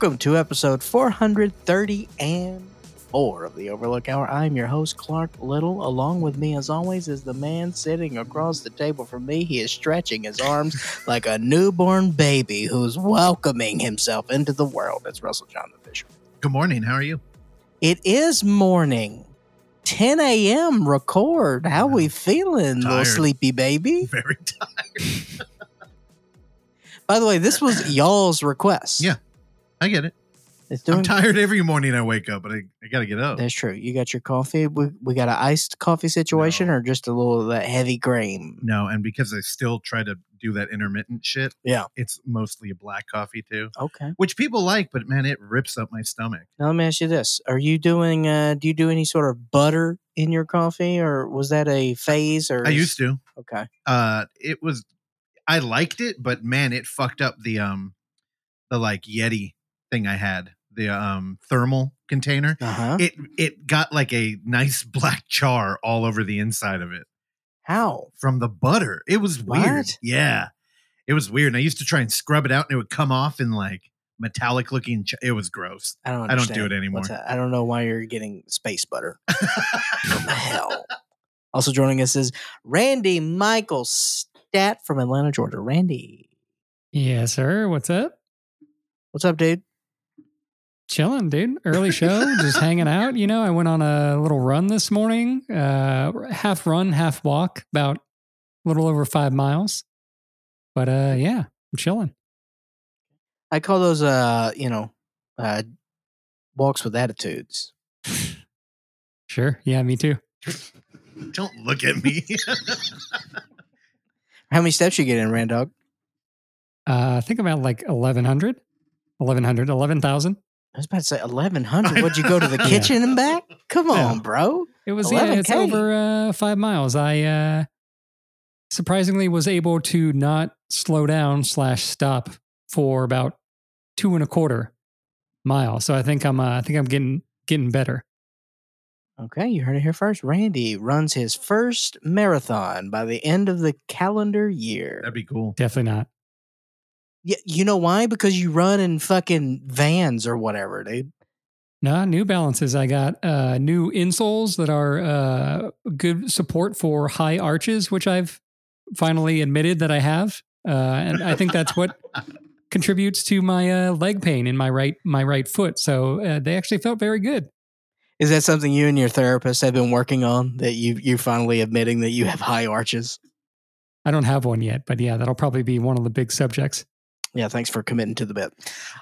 welcome to episode 430 and four of the Overlook Hour. I'm your host, Clark Little. Along with me, as always, is the man sitting across the table from me. He is stretching his arms like a newborn baby who's welcoming himself into the world. It's Russell John the Fisher. Good morning. How are you? It is morning. 10 a.m. record. How we feeling, little sleepy baby? Very tired. By the way, this was y'all's request. Yeah. I get it. It's doing I'm tired every morning I wake up, but I, I got to get up. That's true. You got your coffee. We, we got an iced coffee situation No. or just a little of that heavy cream? No, and because I still try to do that intermittent shit, Yeah. it's mostly a black coffee too, Okay. which people like, but man, it rips up my stomach. Now let me ask you this: Are you doing? Uh, do you do any sort of butter in your coffee, or was that a phase? Or I used to. Okay. Uh it was I liked it, but man, it fucked up the um the like Yeti thing I had, the um thermal container. Uh huh. It it got like a nice black char all over the inside of it. How? from the butter. It was weird. Yeah. It was weird. And I used to try and scrub it out and it would come off in like metallic looking. Ch- it was gross. I don't. I don't do it anymore. I don't know why you're getting space butter. From hell. Also joining us is Randy Michael Stat from Atlanta, Georgia. Randy, Yes, sir. What's up? what's up, dude? Chilling, dude. Early show, just hanging out. You know, I went on a little run this morning, uh, half run, half walk, about a little over five miles. But uh, yeah, I'm chilling. I call those, uh, you know, uh, walks with attitudes. Sure. Yeah, me too. Don't look at me. How many steps you get in, Randog? Uh, I think about like 1,100, 1,100, 11,000. I was about to say eleven hundred. Would you go to the kitchen and back? Come on, Yeah. bro. It was, yeah, it's 11K. over uh, five miles. I uh, surprisingly was able to not slow down slash stop for about two and a quarter mile. So I think I'm, uh, I think I'm getting, getting better. Okay, you heard it here first. Randy runs his first marathon by the end of the calendar year. That'd be cool. Definitely not. Yeah, you know why? Because you run in fucking vans or whatever, dude. Nah, New Balances. I got uh, new insoles that are uh, good support for high arches, which I've finally admitted that I have, uh, and I think that's what contributes to my uh, leg pain in my right my right foot. So uh, they actually felt very good. Is that something you and your therapist have been working on? That you you finally admitting that you have high arches? I don't have one yet, but yeah, that'll probably be one of the big subjects. Yeah, thanks for committing to the bit.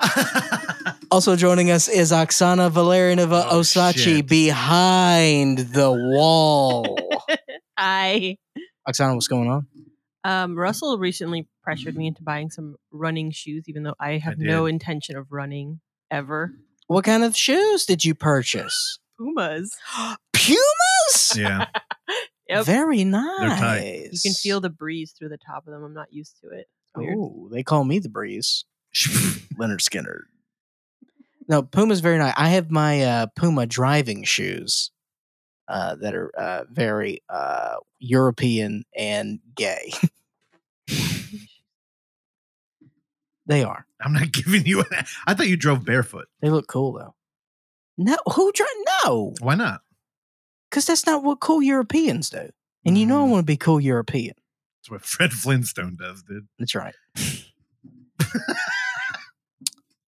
Also joining us is Oksana Valerianova Oh, Osachi shit. behind the wall. Hi. Oksana, what's going on? Um, Russell recently pressured me into buying some running shoes, even though I have no intention of running ever. What kind of shoes did you purchase? Pumas. Pumas? yeah. Yep. Very tight. nice. You can feel the breeze through the top of them. I'm not used to it. Weird. Oh, they call me the breeze. Lynyrd Skynyrd. No, Puma's very nice. I have my uh, Puma driving shoes uh, that are uh, very uh, European and gay. they are. I'm not giving you an. I thought you drove barefoot. They look cool though. No, who drive? No, Why not? because that's not what cool Europeans do. And you know, I Mm. want to be cool European. That's what Fred Flintstone does, dude. That's right.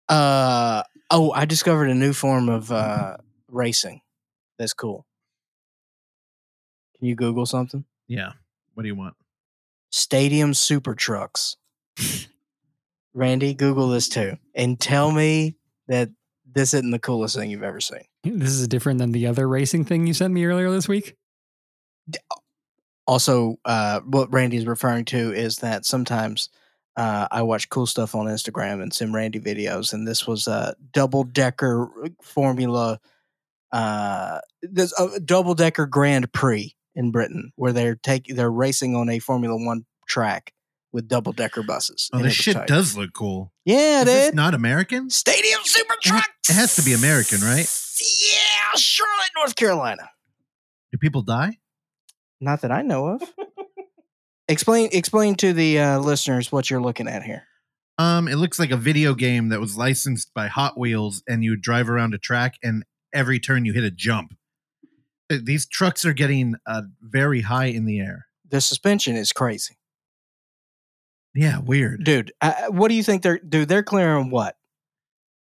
uh oh, I discovered a new form of uh racing. That's cool. Can you Google something? Yeah. What do you want? Stadium super trucks. Randy, Google this too. And tell me that this isn't the coolest thing you've ever seen. This is different than the other racing thing you sent me earlier this week. Also, uh what Randy's referring to is that sometimes uh, I watch cool stuff on Instagram and some Randy videos, and this was a double decker formula. Uh, there's a double decker Grand Prix in Britain where they're taking they're racing on a Formula One track with double decker buses. Oh, this shit does look cool. Yeah, Is this dude. not American? Stadium Super It Trucks. it has to be American, right? Yeah, Charlotte, North Carolina. Do people die? Not that I know of. explain explain to the uh, listeners what you're looking at here. Um, it looks like a video game that was licensed by Hot Wheels, and you drive around a track, and every turn you hit a jump. Uh, These trucks are getting uh, very high in the air. The suspension is crazy, Yeah, weird. dude. Uh, what do you think they're dude? They're clearing what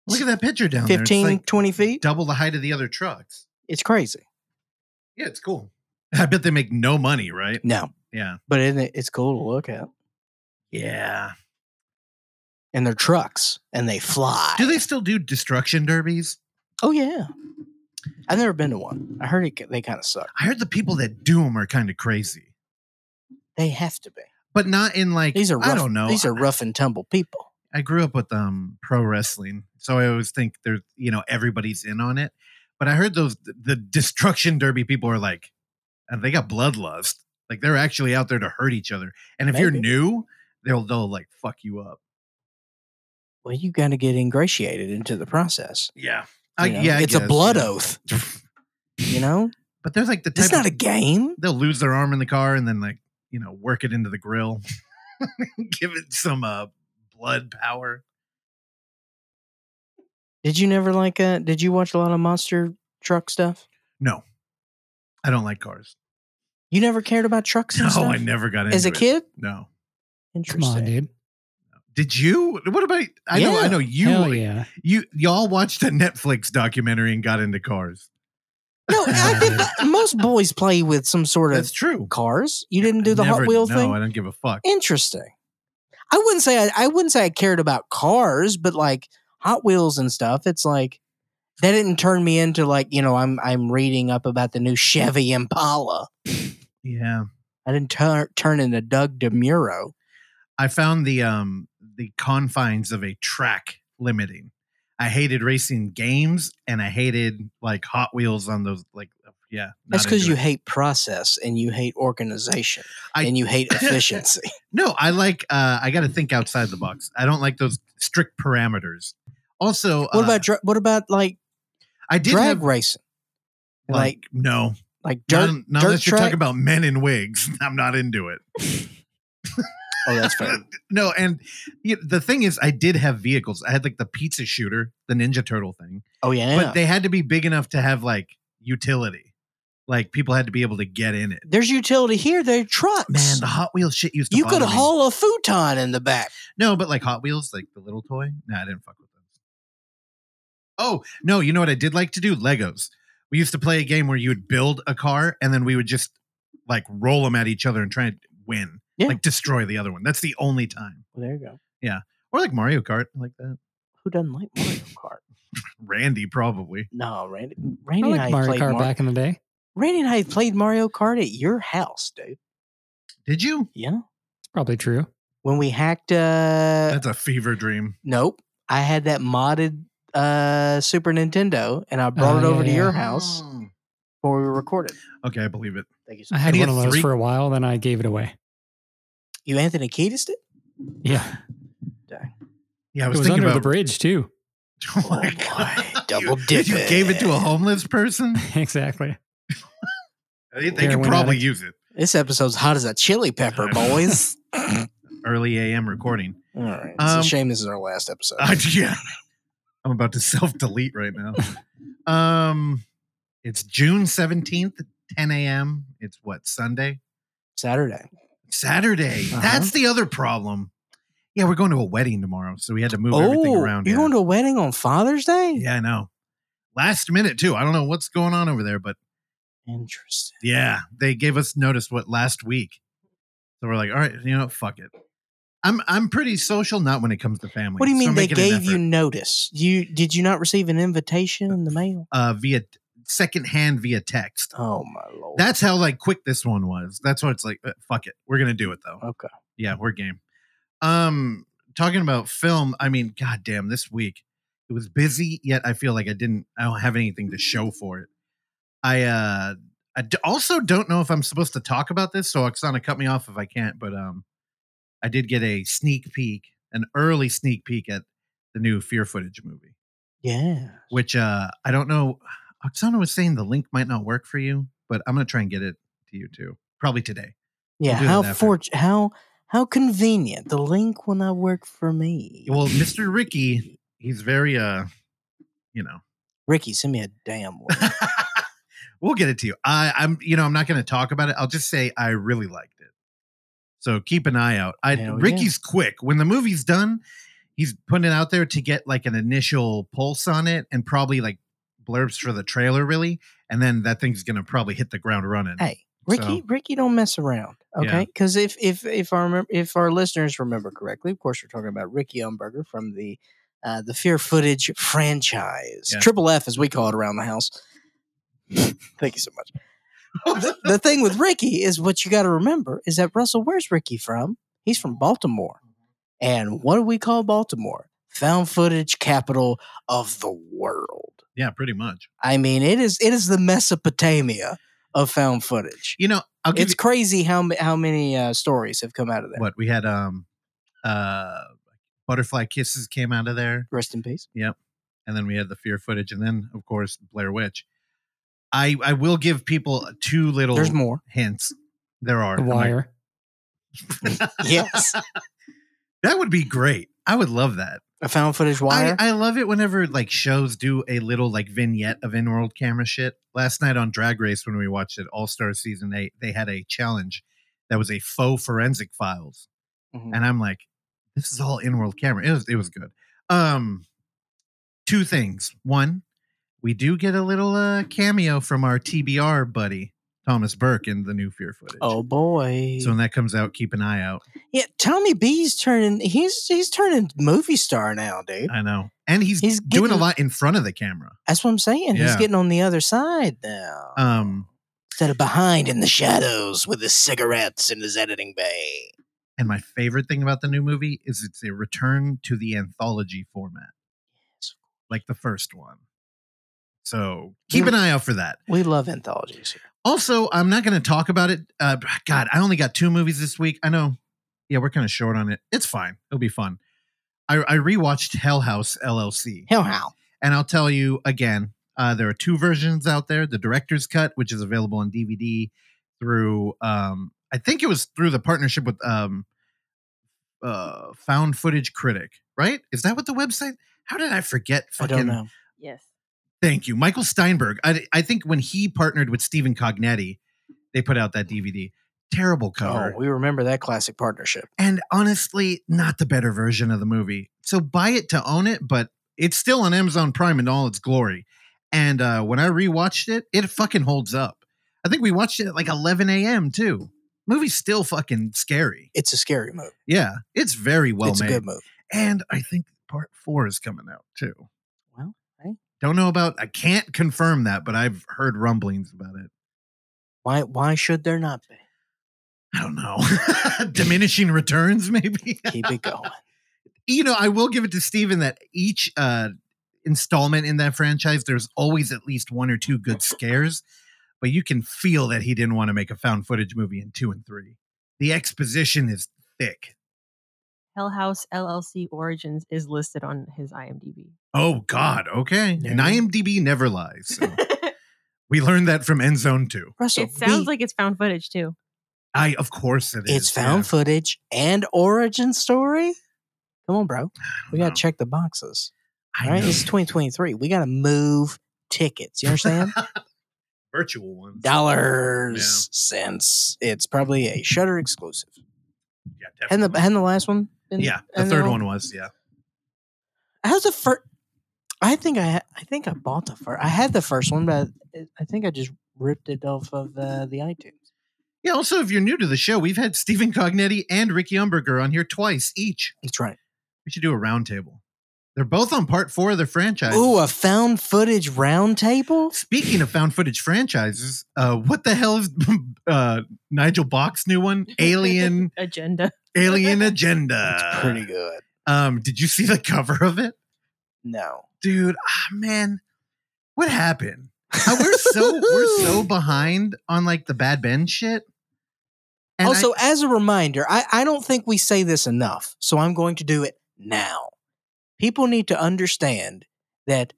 Look at that picture down there. 15, like 20 feet? double the height of the other trucks. It's crazy. Yeah, it's cool. I bet they make no money, right? No, Yeah. but isn't it, it's cool to look at. Yeah. And they're trucks, and they fly. Do they still do destruction derbies? Oh yeah. I've never been to one. I heard it, they kind of suck. I heard the people that do them are kind of crazy, They have to be. but not in like These are rough, I don't know. These are rough and tumble people. I grew up with um pro wrestling, so I always think there's you know everybody's in on it. But I heard those the destruction derby people are like, and they got bloodlust. Like they're actually out there to hurt each other. And if you're new, they'll they'll like fuck you up. Well, you got to get ingratiated into the process. Yeah, you know? yeah, I it's a blood oath. You know, But there's like the type it's not of, a game. they'll lose their arm in the car and then like you know work it into the grill, give it some uh blood power. Did you never like? Uh, did you watch a lot of monster truck stuff? No, I don't like cars. You never cared about trucks No, stuff I never got into as a it. kid. No. Come Interesting. on, dude. Did you? What about? I know. I know you. Hell yeah. You y'all watched a Netflix documentary and got into cars. No, I think most boys play with some sort of That's true. cars. You didn't do the Never- Hot Wheel no, thing. I don't give a fuck. Interesting. I wouldn't say I, I wouldn't say I cared about cars, but like Hot Wheels and stuff. It's like that didn't turn me into like you know I'm I'm reading up about the new Chevy Impala. Yeah, I didn't turn turn into Doug DeMuro. I found the um the confines of a track limiting. I hated racing games and I hated like Hot Wheels on those like yeah. That's because you hate process and you hate organization I- and you hate efficiency. No, I like uh I got to think outside the box. I don't like those strict parameters. Also, what uh, about what about like I did drag have racing? like, Like no, like dirt not, not dirt unless you're track? talking about men in wigs. I'm not into it. Oh, that's fair. no, and you the thing is, I did have vehicles. I had like the pizza shooter, the Ninja Turtle thing, Oh yeah. but they had to be big enough to have like utility. Like people had to be able to get in it. There's utility here. They're trucks. Man, the Hot Wheels shit used to. you could me. haul a futon in the back. No, but like Hot Wheels, like the little toy. Nah, I didn't fuck with. Oh no, you know what I did like to do? Legos. We used to play a game where you would build a car and then we would just like roll them at each other and try and win. Yeah. Like destroy the other one. That's the only time. Well, there you go. Yeah. Or like Mario Kart, like that. Who doesn't like Mario Kart? Randy probably. No, Randy. I Randy and like I Mario played Kart Mar- back in the day. Randy and I played Mario Kart at your house, dude. Did you? Yeah. It's probably true. When we hacked. uh That's a fever dream. Nope. I had that modded uh Super Nintendo, and I brought Oh, it over yeah, to your yeah. house before we recorded. Okay, I believe it. Thank you. So I much. had one of those three- for a while, then I gave it away. You Anthony Kiedis it? Yeah. Dang. Yeah, I It was, was thinking under about the bridge too. Oh my Oh, God. boy. Double you, you gave it to a homeless person? exactly. They, they could probably addict. use it. This episode's hot as a chili pepper, boys. Early AM recording. right. It's Um, a shame this is our last episode. Uh, yeah. I'm about to self delete right now. um, it's June 17th, 10 a.m. It's what, Sunday? Saturday. Saturday. Uh-huh. That's the other problem. Yeah, we're going to a wedding tomorrow, so we had to move everything Oh, around. you're yeah. going to a wedding on Father's Day? yeah, I know. Last minute, too. I don't know what's going on over there, but Interesting. yeah, they gave us notice what last week. So we're like, all right, you know, what, fuck it. I'm I'm pretty social, not when it comes to family. What do you mean I'm they gave you notice? You did you not receive an invitation in the mail? uh via secondhand via text? Oh my lord. That's how like quick this one was. That's why it's like, uh, fuck it, we're gonna do it though. okay. Yeah, we're game. Um, talking about film, I mean, goddamn, this week it was busy. Yet I feel like I didn't. I don't have anything to show for it. I uh, I d- also don't know if I'm supposed to talk about this, so Oksana cut me off if I can't. But um, I did get a sneak peek, an early sneak peek at the new Fear footage movie, Yeah. which uh, I don't know. Oksana was saying the link might not work for you, but I'm gonna try and get it to you too, probably today. Yeah. How fort how How convenient. The link will not work for me. Well, Mr. Ricky, he's very uh, you know. Ricky, send me a damn link. we'll get it to you. I, I'm, you know, I'm not going to talk about it. I'll just say I really liked it. So keep an eye out. I Hell yeah. Ricky's quick. When the movie's done, he's putting it out there to get like an initial pulse on it and probably like blurbs for the trailer, really. And then that thing's going to probably hit the ground running. hey, Ricky, So- Ricky, don't mess around. Okay, because if if if our if our listeners remember correctly, of course, we're talking about Ricky Umberger from the uh, the Fear Footage franchise, Yeah. Triple F as we call it around the house. Thank you so much. The, the thing with Ricky is what you got to remember is that Russell, where's Ricky from? He's from Baltimore. And what do we call Baltimore? Found footage capital of the world. yeah, pretty much. I mean, it is it is the Mesopotamia of found footage. You know, It's you crazy how how many uh, stories have come out of there. what we had. Um, uh, butterfly kisses came out of there. Rest in peace. Yep. And then we had the fear footage, and then of course Blair Witch. I I will give people two little There's more. hints. There are The I'm Wire. Yes, that would be great. I would love that. a found footage wire. I love it whenever like shows do a little like vignette of in-world camera shit. Last night on Drag Race when we watched it, All Star season eight, they had a challenge that was a faux forensic files. Mhm. and I'm like, this is all in-world camera. It was it was good. Um, two things. One, we do get a little uh, cameo from our TBR buddy Thomas Burke in the new Fear footage. oh boy. so when that comes out, keep an eye out. yeah, Tommy B's turning. He's he's turning movie star now, dude. I know, and he's, He's doing a lot in front of the camera. That's what I'm saying. He's getting on the other side now. Um, Instead of behind in the shadows with his cigarettes in his editing bay. and my favorite thing about the new movie is it's a return to the anthology format, like the first one. So keep an eye out for that. We love anthologies here. Also, I'm not going to talk about it. Uh, God, I only got two movies this week. I know. Yeah, we're kind of short on it. It's fine. It'll be fun. I, I rewatched Hell House LLC, Hell how. and I'll tell you again. Uh, there are two versions out there: the director's cut, which is available on DVD through, um, I think it was through the partnership with um, uh, Found Footage Critic. Right? Is that what the website? How did I forget? I Fucking don't know. Yes. Thank you, Michael Steinberg. I, I think when he partnered with Stephen Cognetti, they put out that DVD. Terrible cover, Oh, we remember that classic partnership. and honestly, not the better version of the movie. So buy it to own it, but it's still on Amazon Prime in all its glory. And uh, when I rewatched it, it fucking holds up. I think we watched it at like 11 a.m. too. Movie's still fucking scary. It's a scary movie. Yeah, it's very well it's made. a good movie. And I think part four is coming out too. Don't know about. I can't confirm that, but I've heard rumblings about it. Why why should there not be? I don't know. Diminishing returns, maybe. Keep it going. you know, I will give it to Stephen that each uh installment in that franchise, there's always at least one or two good scares, but you can feel that he didn't want to make a found footage movie in two and three. The exposition is thick. Hell House LLC Origins is listed on his IMDb. Oh God, okay. Yeah. And IMDb never lies. So we learned that from End Zone 2. Russell, it sounds we- like it's found footage too. I of course it is. it's found yeah. footage and origin story. Come on, bro. We gotta know. check the boxes. I All right, know. it's 2023. We gotta move tickets. You understand? virtual ones. Dollars, cents. It's probably a Shutter exclusive. Yeah, And the definitely. and the last one. Yeah, the third one was yeah. How's the first? I think I I think I bought the first. I had the first one, but I think I just ripped it off of uh, the iTunes. Yeah. Also, if you're new to the show, we've had Stephen Cognetti and Ricky Umberger on here twice each. That's right. We should do a roundtable. They're both on part four of the franchise. Ooh, a found footage roundtable. Speaking of found footage franchises, uh, what the hell is uh, Nigel Bach's new one? Alien Agenda. Alien Agenda. It's pretty good. Um, did you see the cover of it, No, dude? Ah, man, what happened? Uh, we're so we're so behind on like the Bad Ben shit. And I- also, as a reminder, I, I don't think we say this enough, so I'm going to do it now. People need to understand that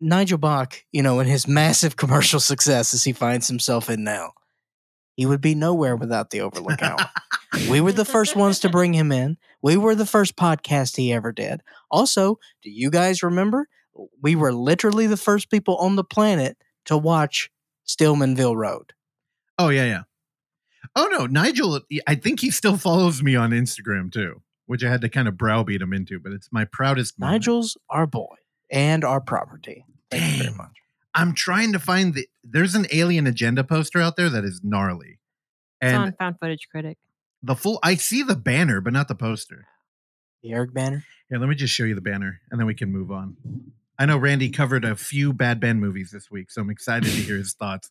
Nigel Bach, you know, in his massive commercial success as he finds himself in now, he would be nowhere without the Overlook Hour. we were the first ones to bring him in. We were the first podcast he ever did. Also, do you guys remember? We were literally the first people on the planet to watch Steelmanville Road. Oh yeah, yeah. Oh no, Nigel. I think he still follows me on Instagram too, which I had to kind of browbeat him into. But it's my proudest. Moment. Nigel's our boy and our property. Thank you very much. I'm trying to find the. There's an alien agenda poster out there that is gnarly, It's and on Found Footage Critic. the full. I see the banner, but not the poster. The Eric Banner. Here, let me just show you the banner, and then we can move on. I know Randy covered a few Bad Ben movies this week, so I'm excited to hear his thoughts.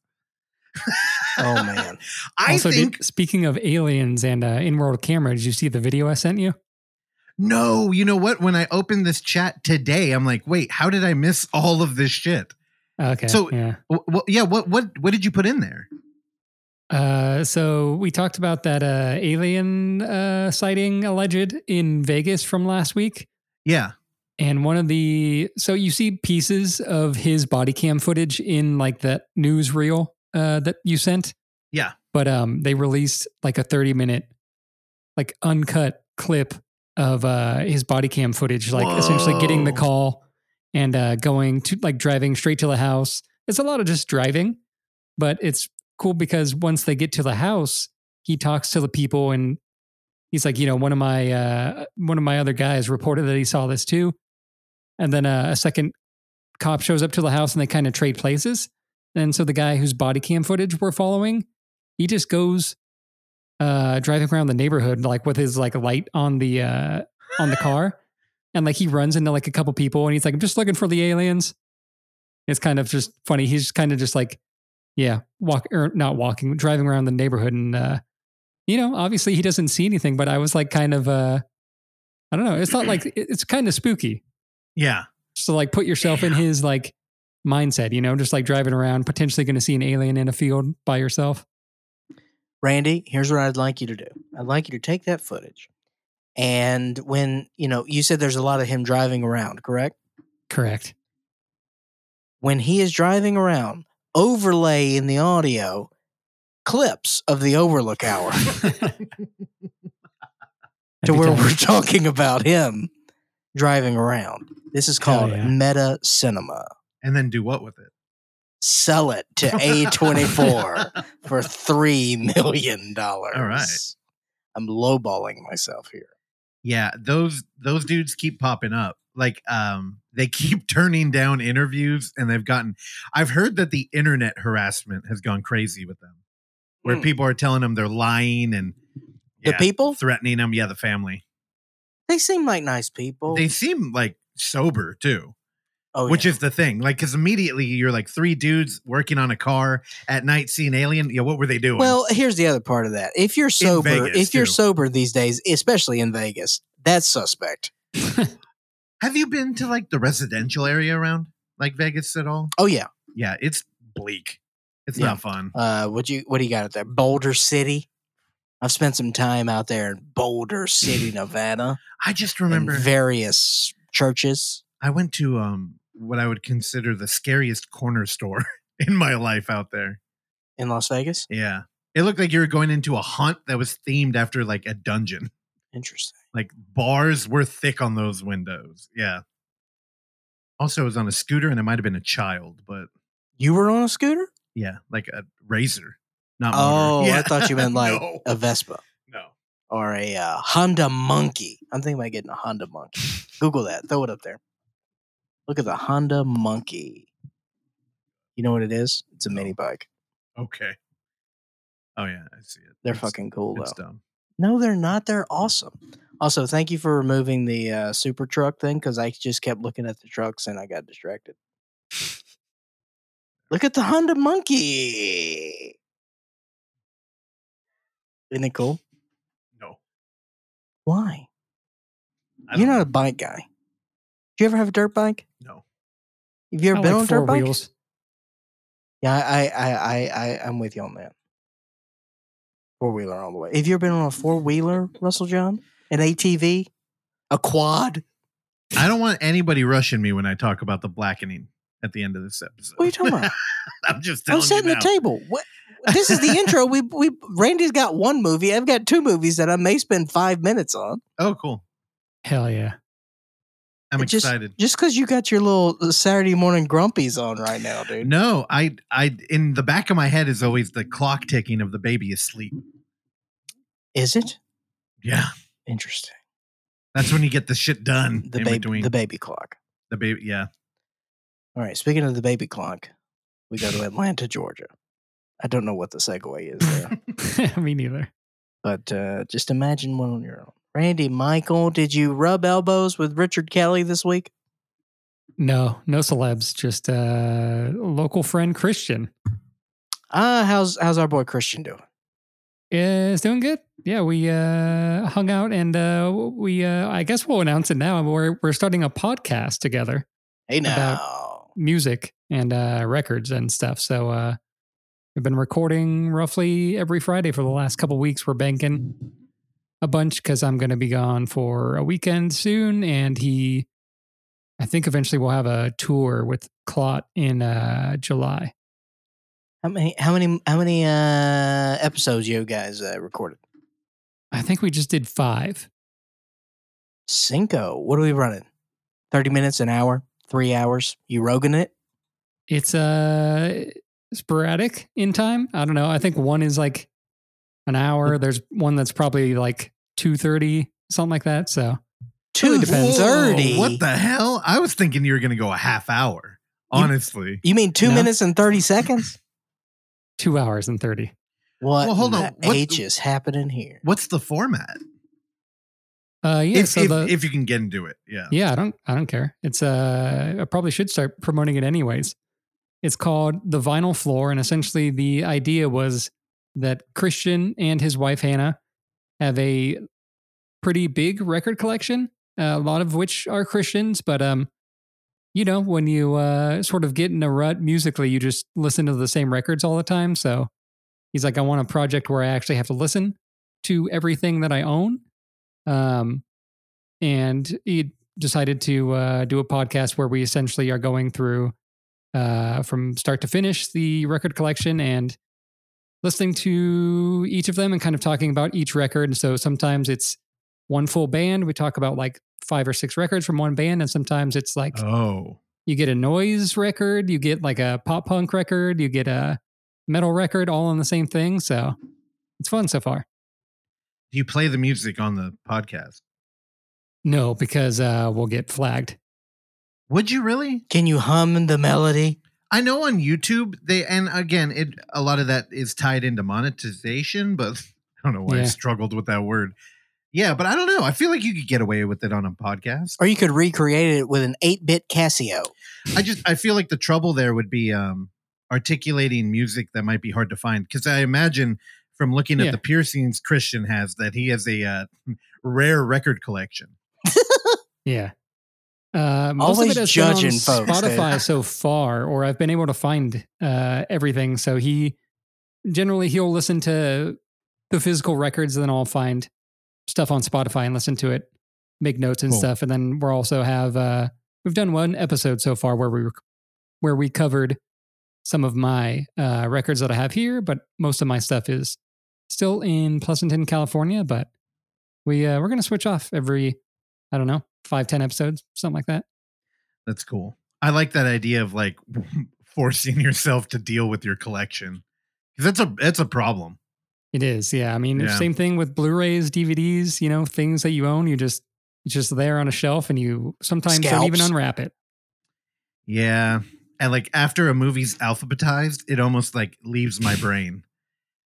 Oh man. I also, think did, speaking of aliens and uh, in-world camera, did you see the video I sent you? No. You know what? When I opened this chat today, I'm like, wait, how did I miss all of this shit? Okay. So- yeah. Well, well, yeah. What what what did you put in there? Uh, so we talked about that uh, alien uh, sighting alleged in Vegas from last week. Yeah. And one of the so you see pieces of his body cam footage in like that newsreel uh, that you sent. Yeah. But um, they released like a thirty minute, like uncut clip of uh his body cam footage, like essentially getting the call and uh going to like driving straight to the house. It's a lot of just driving, but it's cool because once they get to the house, he talks to the people and he's like, you know, one of my uh one of my other guys reported that he saw this too. And then uh, a second cop shows up to the house and they kind of trade places. And so the guy whose body cam footage we're following, he just goes uh driving around the neighborhood like with his like light on the uh on the car. And like he runs into like a couple people and he's like, I'm just looking for the aliens. It's kind of just funny. He's kind of just like, yeah, walk or not walking, driving around the neighborhood and uh you know, obviously he doesn't see anything, but I was like kind of uh I don't know. It's not like it's kind of spooky. Yeah. So like put yourself in his like mindset, you know, just like driving around, potentially going to see an alien in a field by yourself. Randy, here's what I'd like you to do. I'd like you to take that footage. And when, you know, you said there's a lot of him driving around, correct? Correct. When he is driving around, overlay in the audio clips of the Overlook Hour to where we're talking about him driving around. This is Hell called yeah. meta cinema. and then do what with it? Sell it to A24 for $3 million. All right. I'm lowballing myself here. Yeah, those those dudes keep popping up. Like um they keep turning down interviews and they've gotten I've heard that the internet harassment has gone crazy with them. Where Hmm. people are telling them they're lying and The people? threatening them, yeah, the family. They seem like nice people. They seem like sober too, oh, which yeah. is the thing. Like cuz immediately you're like three dudes working on a car at night seeing alien. Yeah, what were they doing? Well, here's the other part of that. If you're sober, Vegas, if you're too. sober these days, especially in Vegas, that's suspect. have you been to like the residential area around like Vegas at all? Oh yeah. Yeah, it's bleak. It's Yeah. not fun. Uh, what you what do you got out there? Boulder City. I've spent some time out there in Boulder City, Nevada, I just remember various churches. I went to um what I would consider the scariest corner store in my life out there. in Las Vegas. Yeah. It looked like you were going into a hunt that was themed after like a dungeon. Interesting. Like bars were thick on those windows. Yeah. Also, it was on a scooter and it might have been a child, but You were on a scooter? yeah, like a razor. Not Oh, motor. I thought you meant like no, a Vespa no. or a uh, Honda Monkey. I'm thinking about getting a Honda Monkey. Google that. Throw it up there. Look at the Honda Monkey. You know what it is? It's a mini bike. Okay. Oh yeah, I see it. They're It's- fucking cool It's though. dumb. No, they're not. They're awesome. Also, thank you for removing the uh, super truck thing because I just kept looking at the trucks and I got distracted. Look at the Honda Monkey. Isn't it cool? No. Why? You're not a bike guy. Do you ever have a dirt bike? No. Have you ever I been like on a four dirt bike? wheels. Yeah, I, I, I, I, I'm with you on that. Four wheeler all the way. Have you ever been on a four wheeler, Russell John? An ATV? A quad? I don't want anybody rushing me when I talk about the blackening. at the end of this episode. What are you talking about? I'm just I'm setting you the table. What? This is the intro. We we Randy's got one movie. I've got two movies that I may spend five minutes on. Oh, cool. Hell yeah. I'm just- excited. Just because you got your little uh, Saturday morning grumpies on right now, dude. No, I, I, in the back of my head is always the clock ticking of the baby asleep. Is it Yeah, interesting? that's when you get the shit done. The baby, between the baby clock. the baby. Yeah, All right. Speaking of the baby clock, we go to Atlanta, Georgia. I don't know what the segue is there, Me neither. but uh, just imagine one on your own. Randy, Michael, did you rub elbows with Richard Kelly this week? No, no celebs, just uh, a local friend Christian. Ah, how's how's our boy Christian doing? is doing good. Yeah, we uh, hung out and uh, we uh, I guess we'll announce it now. We're we're starting a podcast together, Hey About- now, music and uh, records and stuff. So uh, we've been recording roughly every Friday for the last couple weeks. We're banking a bunch because I'm going to be gone for a weekend soon, and he, I think eventually we'll have a tour with Clot in uh, July. how many how many how many uh, episodes you guys uh, recorded? I think we just did five. Cinco. What are we running? Thirty minutes, an hour, three hours. You rogan it? It's uh sporadic in time. I don't know. I think one is like an hour. There's one that's probably like two thirty, something like that. So Two depends. thirty. Whoa, What the hell? I was thinking you were going to go a half hour. Honestly, You mean two No. minutes and thirty seconds? two hours and thirty. What? Well, hold in on. the What- H is happening here? what's the format? Uh yeah, if, so if, the if you can get into it, yeah. Yeah, I don't I don't care. It's uh I probably should start promoting it anyways. It's called The Vinyl Floor and essentially the idea was that Christian and his wife Hannah have a pretty big record collection, uh, a lot of which are Christians, but um you know, when you uh sort of get in a rut musically, you just listen to the same records all the time, so he's like I want a project where I actually have to listen to everything that I own. Um and he decided to uh, do a podcast where we essentially are going through uh, from start to finish the record collection and listening to each of them and kind of talking about each record. And so sometimes it's one full band. We talk about like five or six records from one band, and sometimes it's like Oh, you get a noise record, you get like a pop punk record, you get a metal record, all on the same thing. So it's fun so far. do you play the music on the podcast? No, because uh, we'll get flagged. Would you really? Can you hum the melody? I know on YouTube they and again it a lot of that is tied into monetization, but I don't know why I struggled with that word. Yeah, but I don't know. I feel like you could get away with it on a podcast. Or you could recreate it with an eight-bit Casio. I just I feel like the trouble there would be um articulating music that might be hard to find because I imagine from looking at the piercings Christian has that he has a uh, rare record collection. Yeah. Uh, most Always of it has judging been on folks, Spotify Dave. so far, or I've been able to find uh, everything. So he generally he'll listen to the physical records, and then I'll find stuff on Spotify and listen to it, make notes and Cool. stuff. And then we're also have uh, we've done one episode so far where we rec- where we covered some of my uh, records that I have here, but most of my stuff is still in Pleasanton, California. But we uh, we're gonna switch off every I don't know five ten episodes, something like that. That's cool. I like that idea of like forcing yourself to deal with your collection because that's a that's a problem. It is, yeah. I mean, Yeah. same thing with Blu-rays, DVDs. You know, things that you own, you just it's just there on a shelf, and you sometimes don't even unwrap it. Yeah. And like after a movie's alphabetized, it almost like leaves my brain.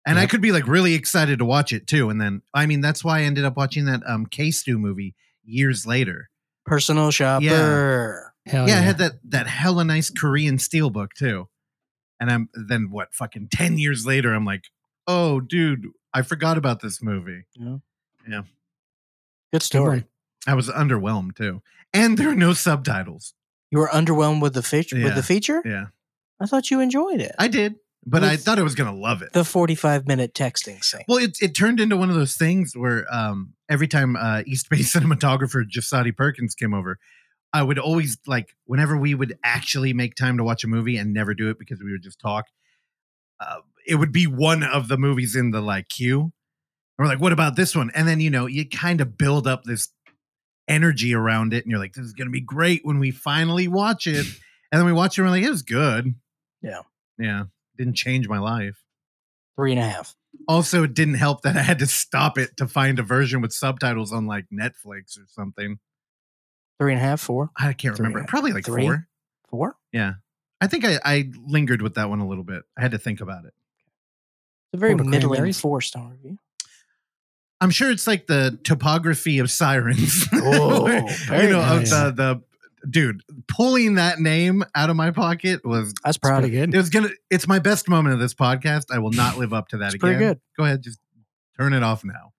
And I could be like really excited to watch it too. And then I mean that's why I ended up watching that um K Stew movie years later. Personal shopper. Hell yeah, yeah, I had that that hella nice Korean steelbook too. And I'm then what fucking 10 years later, I'm like, oh dude, I forgot about this movie. Yeah. Yeah. Good story. I was underwhelmed too. And there are no subtitles. You were underwhelmed with the feature. With the feature, Yeah. I thought you enjoyed it. I did, but I thought I was gonna love it. the forty-five minute texting scene. Well, it, it turned into one of those things where um, every time uh, East Bay cinematographer Jasadi Perkins came over, I would always like whenever we would actually make time to watch a movie and never do it because we would just talk. Uh, it would be one of the movies in the like queue. And we're like, what about this one? And then you know you kind of build up this energy around it, and you're like, this is gonna be great when we finally watch it. And then we watch it, and we're like, it was good. Yeah. yeah, didn't change my life. Three and a half. Also, it didn't help that I had to stop it to find a version with subtitles on like Netflix or something. Three and a half, four, I can't Three. remember. Probably like Three? four. four. Yeah. I think I, I lingered with that one a little bit. I had to think about it. It's a very to middling cranberries? four star review. I'm sure it's like the topography of sirens. Oh, you know, nice. of the the dude pulling that name out of my pocket was That's It's proud pretty good. it was gonna it's my best moment of this podcast. I will not live up to that It's again. pretty good. Go ahead, just turn it off now.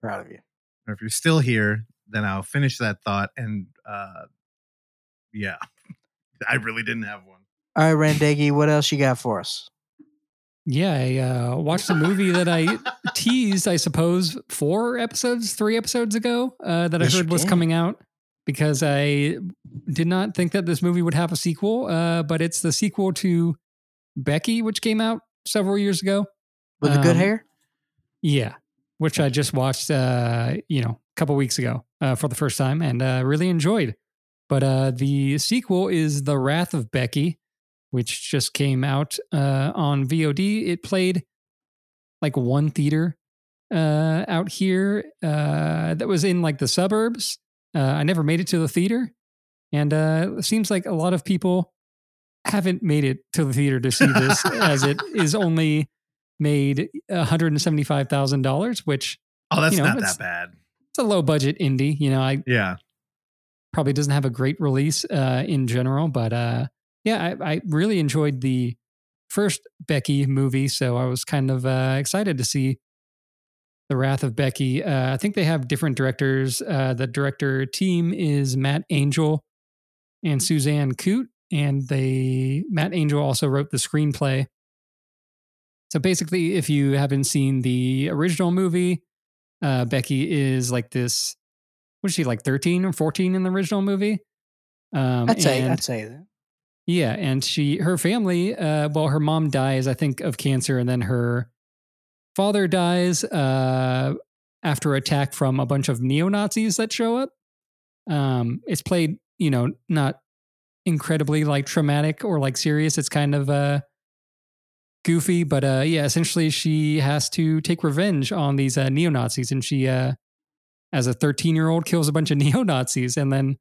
Proud of you. Or if you're still here, then I'll finish that thought and uh yeah. I really didn't have one. All right, Randegi, what else you got for us? Yeah, I uh, watched a movie that I teased, I suppose, four episodes, three episodes ago uh, that I Yes, you heard was coming out because I did not think that this movie would have a sequel, uh, but it's the sequel to Becky, which came out several years ago. With the good Um, hair? Yeah, which I just watched, uh, you know, a couple weeks ago uh, for the first time and uh, really enjoyed. But uh, the sequel is The Wrath of Becky, which just came out uh, on VOD. It played like one theater uh, out here uh, that was in like the suburbs. Uh, I never made it to the theater, and uh, it seems like a lot of people haven't made it to the theater to see this, as it is only made one hundred and seventy five thousand dollars, which Oh, that's You know, not that bad. it's a low budget indie. You know, I Yeah. probably doesn't have a great release uh, in general, but uh, yeah, I, I really enjoyed the first Becky movie, so I was kind of uh, excited to see the Wrath of Becky. Uh, I think they have different directors. Uh, the director team is Matt Angel and Suzanne Coote, and they Matt Angel also wrote the screenplay. So basically, if you haven't seen the original movie, uh, Becky is like this. Was she like thirteen or fourteen in the original movie? Um, I'd say, and- I'd say that. yeah, and she her family, uh, well, her mom dies, I think, of cancer, and then her father dies uh, after attack from a bunch of neo Nazis that show up. Um, it's played, you know, not incredibly like traumatic or like serious. It's kind of uh, goofy, but uh, yeah, essentially, she has to take revenge on these uh, neo Nazis, and she, uh, as a thirteen year old, kills a bunch of neo Nazis, and then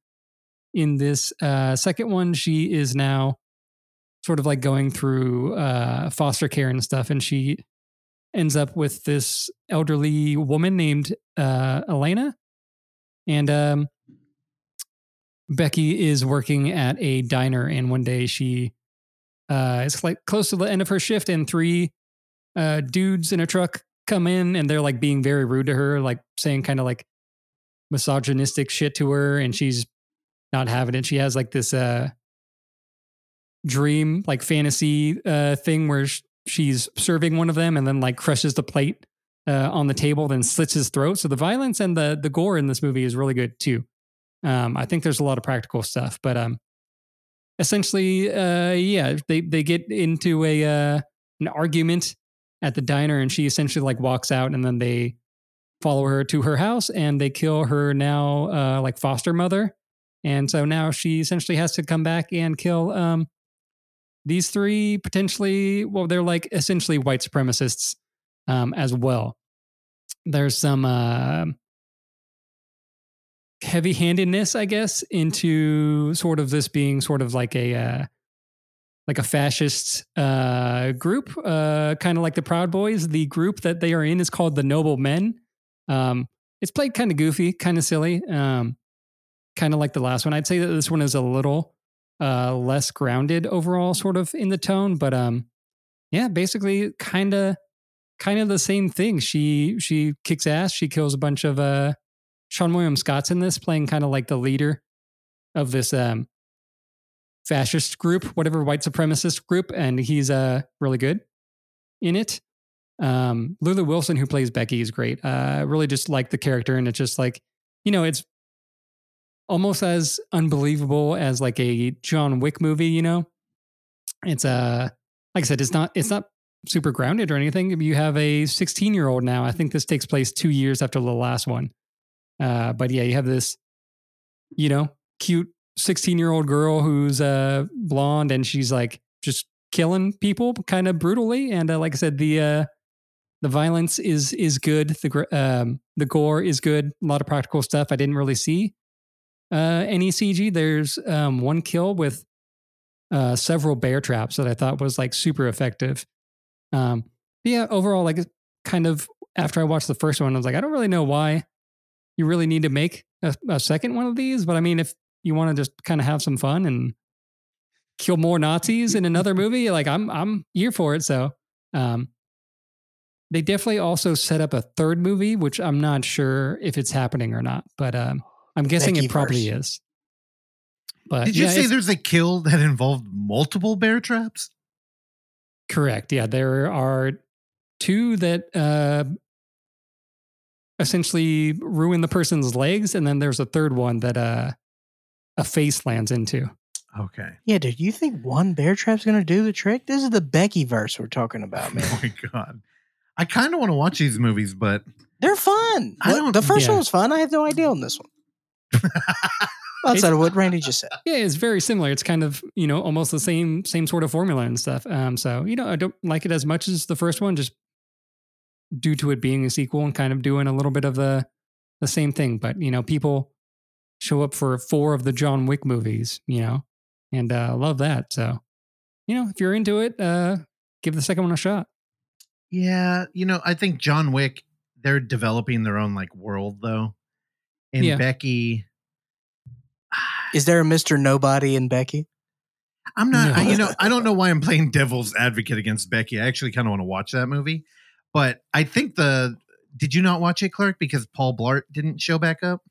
in this uh, second one, she is now sort of like going through uh, foster care and stuff, and she ends up with this elderly woman named uh, Elena, and um, Becky is working at a diner, and one day she uh, is like close to the end of her shift, and three uh, dudes in a truck come in, and they're like being very rude to her, like saying kind of like misogynistic shit to her, and she's not having it. She has like this uh dream, like fantasy uh thing where sh- she's serving one of them and then like crushes the plate uh on the table, then slits his throat. So the violence and the the gore in this movie is really good too. Um, I think there's a lot of practical stuff, but um, essentially, uh, yeah, they they get into a uh, an argument at the diner, and she essentially like walks out, and then they follow her to her house, and they kill her now uh, like foster mother, and so now she essentially has to come back and kill um these three potentially. Well, they're like essentially white supremacists um, as well. There's some. Uh, heavy handedness, I guess, into sort of this being sort of like a uh, like a fascist uh, group, uh, kind of like the Proud Boys. The group that they are in is called the Noble Men. Um, it's played kind of goofy, kind of silly, um, kind of like the last one. I'd say that this one is a little uh, less grounded overall, sort of in the tone, but um, yeah, basically, kind of, kind of the same thing. She she kicks ass. She kills a bunch of uh, Seann William Scott's in this, playing kind of like the leader of this um, fascist group, whatever white supremacist group, and he's uh really good in it. Um, Lulu Wilson, who plays Becky, is great. Uh, really just like the character, and it's just like you know, it's almost as unbelievable as like a John Wick movie. You know, it's uh, like I said, it's not it's not super grounded or anything. You have a 16 year old now. I think this takes place two years after the last one. Uh, but yeah, you have this, you know, cute 16 year old girl who's uh blonde and she's like just killing people kind of brutally. And uh, like I said, the uh, the violence is is good. The um, the gore is good. A lot of practical stuff. I didn't really see uh, any CG. There's um, one kill with uh, several bear traps that I thought was like super effective. Um, yeah, overall, like kind of after I watched the first one, I was like, I don't really know why you really need to make a, a second one of these. But I mean, if you want to just kind of have some fun and kill more Nazis in another movie, like I'm I'm here for it. So um, they definitely also set up a third movie, which I'm not sure if it's happening or not, but um, I'm guessing it probably Beckyverse. is. But Did you yeah, say there's a kill that involved multiple bear traps? Correct. Yeah, there are two that uh, essentially ruin the person's legs, and then there's a third one that uh, a face lands into. Okay. Yeah, dude, you think one bear trap's gonna do the trick? This is the Beckyverse we're talking about, man. Oh my god. I kind of want to watch these movies, but They're fun. I don't- the first yeah. one was fun. I have no idea on this one. Outside of what Randy just said. Yeah, it's very similar. It's kind of you know almost the same same sort of formula and stuff. Um, so you know I don't like it as much as the first one, just due to it being a sequel and kind of doing a little bit of the the same thing. But you know people show up for four of the John Wick movies, you know, and uh, love that. So you know if you're into it, uh, give the second one a shot. yeah, you know, I think John Wick, they're developing their own like world though. And Yeah. Becky, Is there a Mr. Nobody in Becky? I'm not, No. I, you know, I don't know why I'm playing devil's advocate against Becky. I actually kind of want to watch that movie. But I think the, did you not watch it, Clark? Because Paul Blart didn't show back up?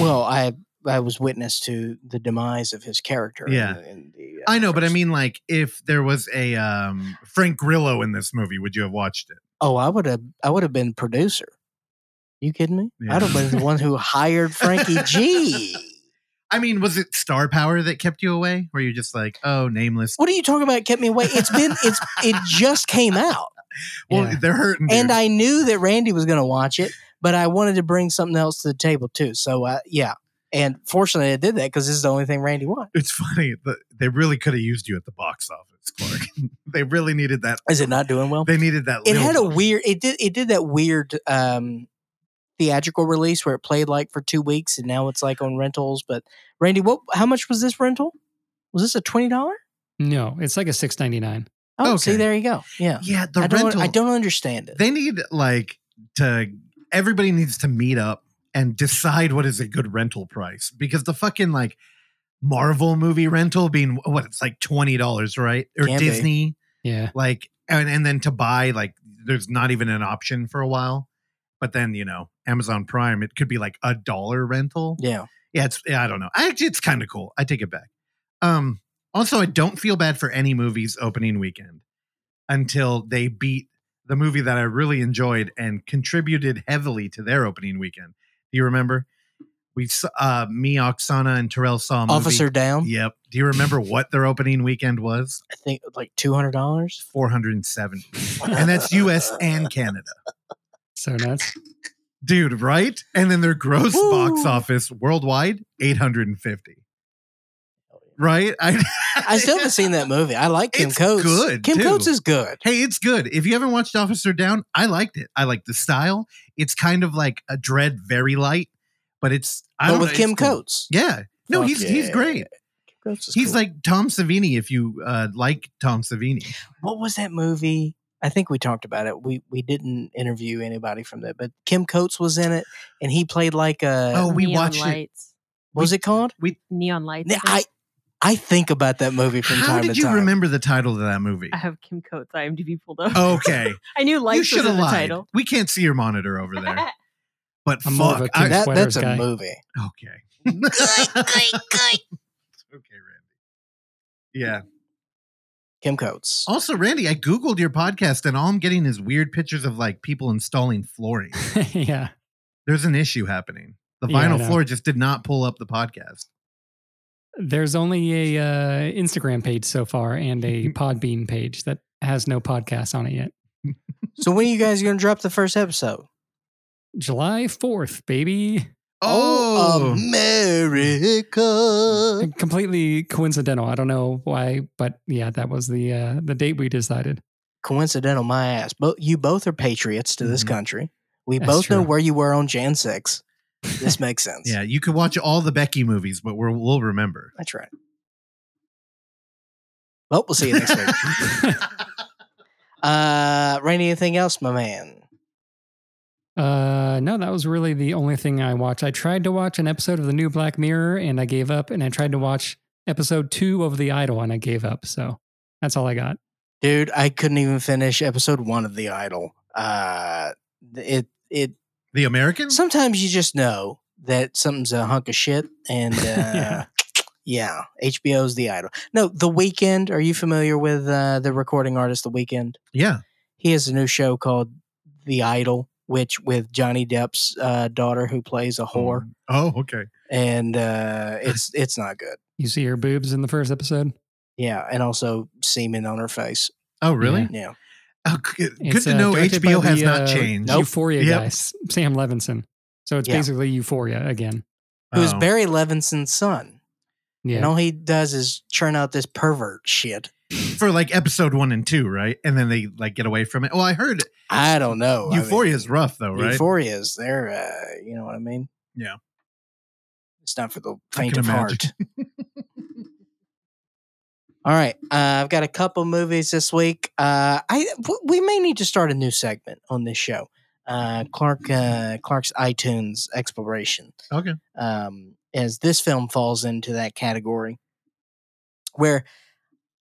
Well, I I was witness to the demise of his character. in Yeah. the- in the, uh, I know, but I mean, like, if there was a um, Frank Grillo in this movie, would you have watched it? oh, I would have I would have been producer. You kidding me? Yeah. I'd have been the one who hired Frankie G. I mean, was it star power that kept you away? Were you just like, oh, nameless? What are you talking about? Kept me away. It's been it's it just came out, Well, Yeah. they're hurting. and. I knew that Randy was going to watch it, but I wanted to bring something else to the table too. So uh, yeah, and fortunately I did that because this is the only thing Randy watched. It's funny they really could have used you at the box office, Clark. they really needed that. Is it not doing well? They needed that. It had a weird. It did. It did that weird um, theatrical release where it played like for two weeks, and now it's like on rentals. But Randy, what? How much was this rental? Was this a twenty dollar? No, it's like a six ninety nine. Oh, see, there you go. Yeah, Yeah, the I don't. rental. I don't understand it. They need like to. Everybody needs to meet up and decide what is a good rental price because the fucking like Marvel movie rental being what it's like twenty dollars, right? Or Can be. Disney, Yeah, like, and and then to buy like there's not even an option for a while. But then you know Amazon Prime, it could be like a dollar rental. yeah, yeah, it's yeah, I don't know. I actually it's kind of cool. I take it back. Um also I don't feel bad for any movies opening weekend until they beat the movie that I really enjoyed and contributed heavily to their opening weekend. Do you remember? We uh me, Oksana, and Terrell saw a movie. Officer Downe. Yep. Do you remember what their opening weekend was? I think like two hundred dollars. 470. and that's US and Canada. So nuts. Dude, right? And then their gross box office worldwide 850. Right? I I still haven't seen that movie. I like Kim It's Coates. good, Kim too. Coates is good. Hey, it's good. If you haven't watched Officer Downe, I liked it. I like the style. It's kind of like a dread, very light, but it's I But don't with know, Kim it's cool. Coates. Yeah. No, Fuck he's he's great. Kim Coates is He's cool. like Tom Savini if you uh, like Tom Savini. what was that movie? I think we talked about it. We we didn't interview anybody from that, but Kim Coates was in it, and he played like a. Oh, we Neon watched it. what was it called? We Neon lights. I I think about that movie from How time How did to you time. remember the title of that movie? I have Kim Coates IMDb pulled up. Okay. I knew you lights was should in have the lied. title. We can't see your monitor over there. But I'm fuck. a Kim I- That, Sweaters that's a movie. okay. Okay, Randy. Yeah. Kim Coates. Also, Randy, I Googled your podcast and all I'm getting is weird pictures of like people installing flooring. yeah, There's an issue happening. The vinyl know. floor just did not pull up the podcast. There's only a uh, Instagram page so far and a Podbean page that has no podcast on it yet. So when are you guys going to drop the first episode? July 4th, baby. Oh, America. Completely coincidental. I don't know why, but yeah, that was the uh, the date we decided. Coincidental, my ass. But you both are patriots to this Mhm. country. We That's both know where you were on Jan 6. This makes sense. yeah. You could watch all the Becky movies, but we're, we'll remember. That's right. Well, we'll see you next week. Uh, Randy, anything else, my man? Uh, no, that was really the only thing I watched. I tried to watch an episode of the new Black Mirror and I gave up, and I tried to watch episode two of The Idol and I gave up. So that's all I got. Dude, I couldn't even finish episode one of The Idol. Uh, it, it, The American? sometimes you just know that something's a hunk of shit and uh Yeah. yeah. hbo's the idol no the Weeknd are you familiar with uh the recording artist the Weeknd yeah. he has a new show called the idol which with johnny depp's uh daughter who plays a whore Oh, okay. and uh it's it's not good You see her boobs in the first episode? yeah and also semen on her face Oh, really? yeah Oh, good good to uh, know HBO has the, not uh, changed. Nope. Euphoria Yep. guys, Sam Levinson. So it's Yeah. basically Euphoria again. who's barry levinson's son Yeah. and all he does is churn out this pervert shit for like episode one and two, right? And then they like get away from it. Well, I heard i don't know I mean- Euphoria is rough though, right? Euphoria's they're uh, you know what I mean? Yeah. It's not for the faint of heart. All right. Uh, I've got a couple movies this week. Uh, I w- we may need to start a new segment on this show. Uh, Clark uh, Clark's iTunes exploration. Okay. Um, as this film falls into that category, where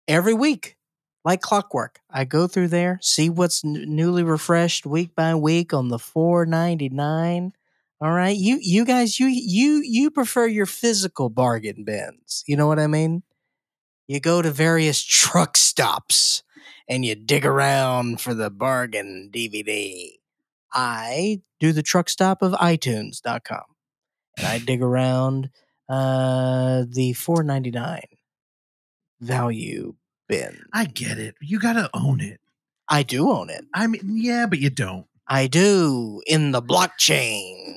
every week, like clockwork, I go through there, see what's n- newly refreshed week by week on the four ninety nine. All right, you you guys, you you you prefer your physical bargain bins. You know what I mean? You go to various truck stops and you dig around for the bargain DVD. I do the truck stop of iTunes.com and I dig around uh, the four ninety nine value bin. I get it. You got to own it. I do own it. I mean, yeah, but you don't. I do in the blockchain.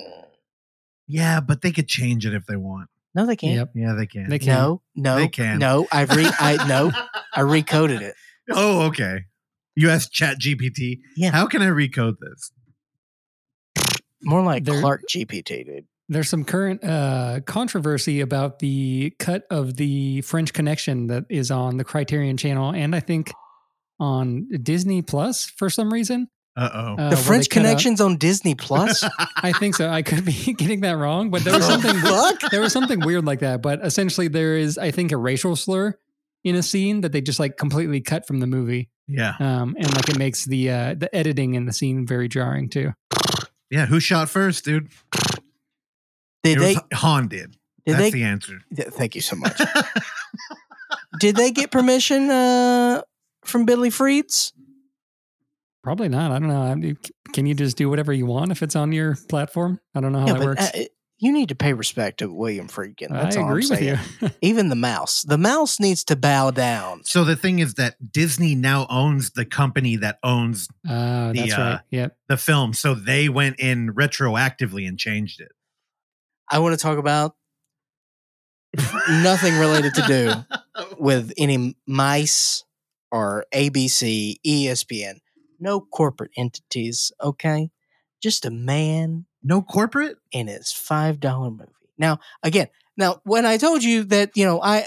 Yeah, but they could change it if they want. No, they can't. Yep. Yeah, they can. They hmm. can. No, no, They can. no. I re I no, I recoded it. oh, okay. You asked Chat GPT. Yeah. How can I recode this? More like There- Clark GPT, dude. There's some current uh, controversy about the cut of the French Connection that is on the Criterion Channel and I think on Disney Plus for some reason. Uh oh. Uh, The French cut out- Connection's on Disney Plus. I think so. I could be getting that wrong, but there was something there was something weird like that. But essentially, there is I think a racial slur in a scene that they just like completely cut from the movie, yeah. um, and like it makes the uh, the editing in the scene very jarring too. Yeah. Who shot first, dude? Did It they? was Han did. Did That's they? the answer. th- Thank you so much. did they get permission uh, from Billy Freeds? Probably not. I don't know. I mean, can you just do whatever you want if it's on your platform? I don't know how yeah, that but works. uh, you need to pay respect to William Friedkin. That's I all agree I'm with you. Even the mouse. The mouse needs to bow down. So the thing is that Disney now owns the company that owns Oh, The, that's uh, right. Yep. the film. So they went in retroactively and changed it. I want to talk about nothing related to do with any mice or ABC, ESPN. No corporate entities, okay? Just a man no corporate? in his five dollar movie. Now, again, now when I told you that, you know, I uh,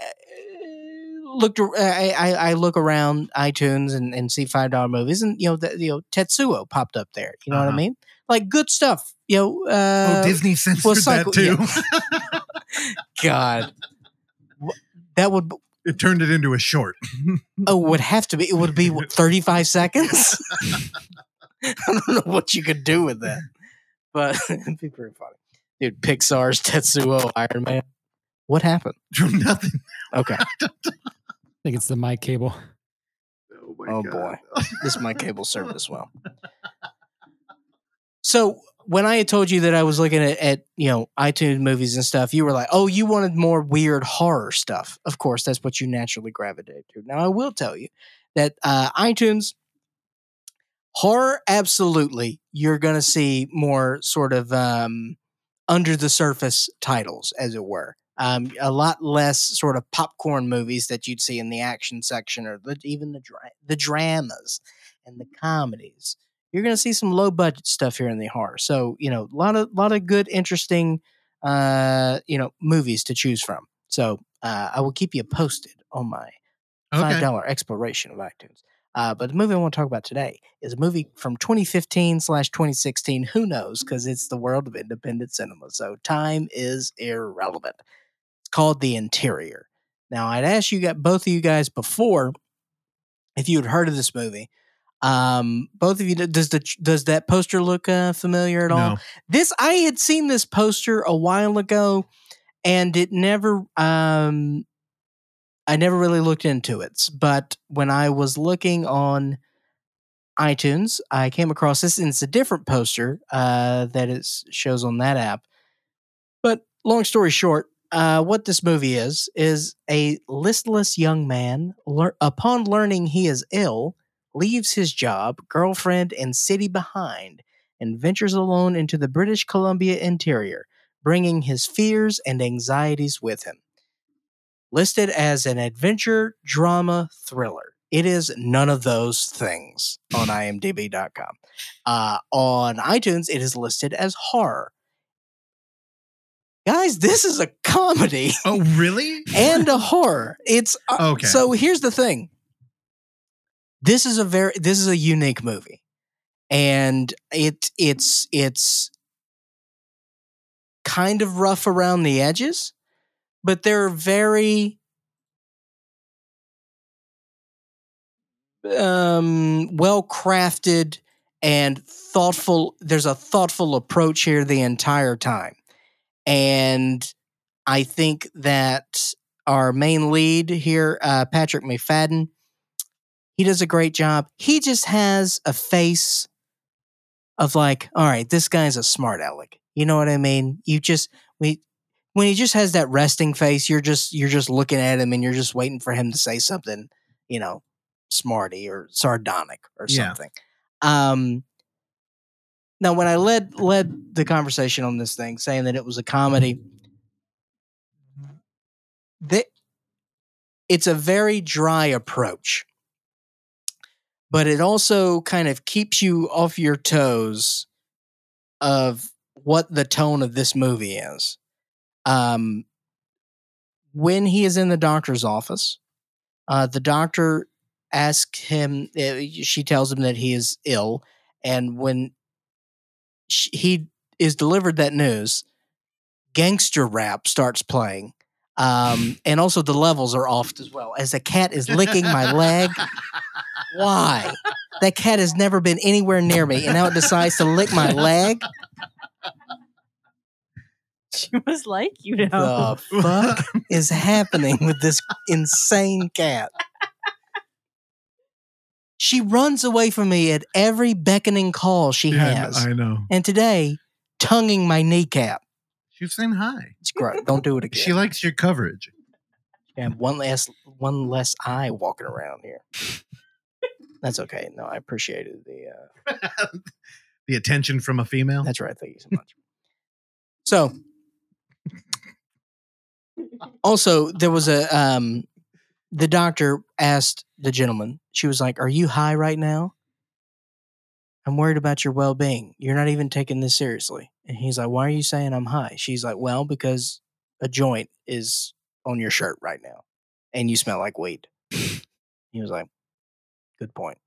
looked, I, I, I look around iTunes and, and see five dollar movies, and you know, that you know, Tetsuo popped up there. You know what I Uh-huh. mean? Like good stuff. You know, uh, oh, Disney censored well, that cycle- too. God, that would it turned it into a short. oh it would have to be. It would be what, thirty five seconds. I don't know what you could do with that, but it'd be pretty funny, dude. Pixar's Tetsuo Iron Man. What happened? Nothing. Okay. I think it's the mic cable. Oh, Oh boy, this mic cable service as well. So when I had told you that I was looking at, at you know iTunes movies and stuff, you were like, "Oh, you wanted more weird horror stuff." Of course, that's what you naturally gravitate to. Now, I will tell you that uh, iTunes horror, absolutely, you're going to see more sort of um, under the surface titles, as it were. Um, a lot less sort of popcorn movies that you'd see in the action section or the, even the dra- the dramas and the comedies. You're going to see some low budget stuff here in the horror. So you know, a lot of lot of good, interesting, uh, you know, movies to choose from. So uh, I will keep you posted on my five Okay. exploration of iTunes. Uh, but the movie I want to talk about today is a movie from 2015 slash 2016. Who knows? Because it's the world of independent cinema, so time is irrelevant. It's called The Interior. Now, I'd asked you got both of you guys before if you had heard of this movie. Um, both of you, does the does that poster look uh, familiar at all? No. this I had seen this poster a while ago, and it never um I never really looked into it. But when I was looking on iTunes, I came across this, and it's a different poster uh, that it shows on that app. But long story short, uh, what this movie is is a listless young man, lear- upon learning he is ill, leaves his job, girlfriend, and city behind, and ventures alone into the British Columbia interior, bringing his fears and anxieties with him listed as an adventure drama thriller. It is none of those things on imdb.com. Uh, on iTunes, it is listed as horror. Guys, this is a comedy Oh, really? and a horror. It's uh, Okay. So here's the thing. This is a very this is a unique movie. And it it's it's kind of rough around the edges, but they're very um well crafted and thoughtful there's a thoughtful approach here the entire time and i think that our main lead here uh, patrick mcfadden he does a great job. He just has a face of like all right this guy's a smart aleck. You know what i mean? You just we when he just has that resting face you're just you're just looking at him and you're just waiting for him to say something you know smarty or sardonic or Yeah. something. Um, now, when I led led the conversation on this thing, saying that it was a comedy, that it's a very dry approach, but it also kind of keeps you off your toes of what the tone of this movie is. Um, when he is in the doctor's office, uh, the doctor asks him, uh, she tells him that he is ill. And when sh he is delivered that news, gangster rap starts playing. Um, and also the levels are off as well. As the cat is licking my leg. Why? That cat has never been anywhere near me, and now it decides to lick my leg. She was like you know, What the fuck is happening with this insane cat? She runs away from me at every beckoning call she Yeah, has. I know. and today, tonguing my kneecap. She's saying hi. It's great. Don't do it again. She likes your coverage. and one less one less eye walking around here. That's okay. No, I appreciated the uh the attention from a female. That's right. Thank you so much. So, also there was a um, the doctor asked the gentleman. She was like, "Are you high right now?" I'm worried about your well being. You're not even taking this seriously. And he's like, Why are you saying I'm high? She's like, Well, because a joint is on your shirt right now and you smell like weed. he was like, Good point.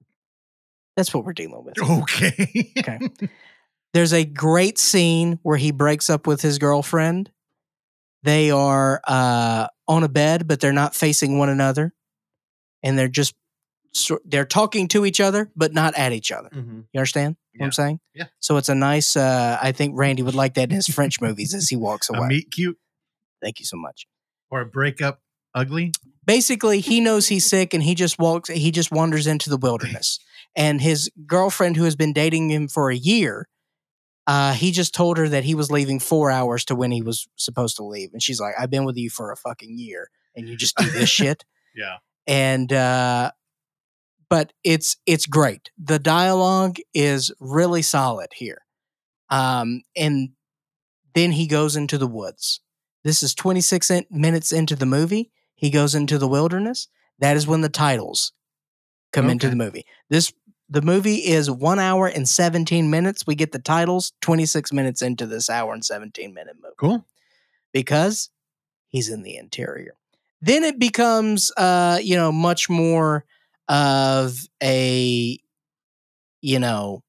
That's what we're dealing with. Okay. Okay. There's a great scene where he breaks up with his girlfriend. They are uh, on a bed, but they're not facing one another, and they're just they're talking to each other, but not at each other. Mhm. You understand what I'm saying? Yeah. So it's a nice. Uh, I think Randy would like that in his French movies as he walks A away. meet cute Thank you so much. or a breakup ugly. Basically he knows he's sick and he just walks he just wanders into the wilderness. And his girlfriend who has been dating him for a year Uh, he just told her that he was leaving four hours to when he was supposed to leave, and she's like, "I've been with you for a fucking year, and you just do this shit." Yeah. and uh but it's it's great. The dialogue is really solid here. Um and then he goes into the woods. This is 26 in- minutes into the movie he goes into the wilderness that is when the titles come into the movie. This the movie is one hour and 17 minutes. We get the titles 26 minutes into this hour and 17 minute movie. Cool. because he's in the interior. Then it becomes, uh, you know, much more of a, you know,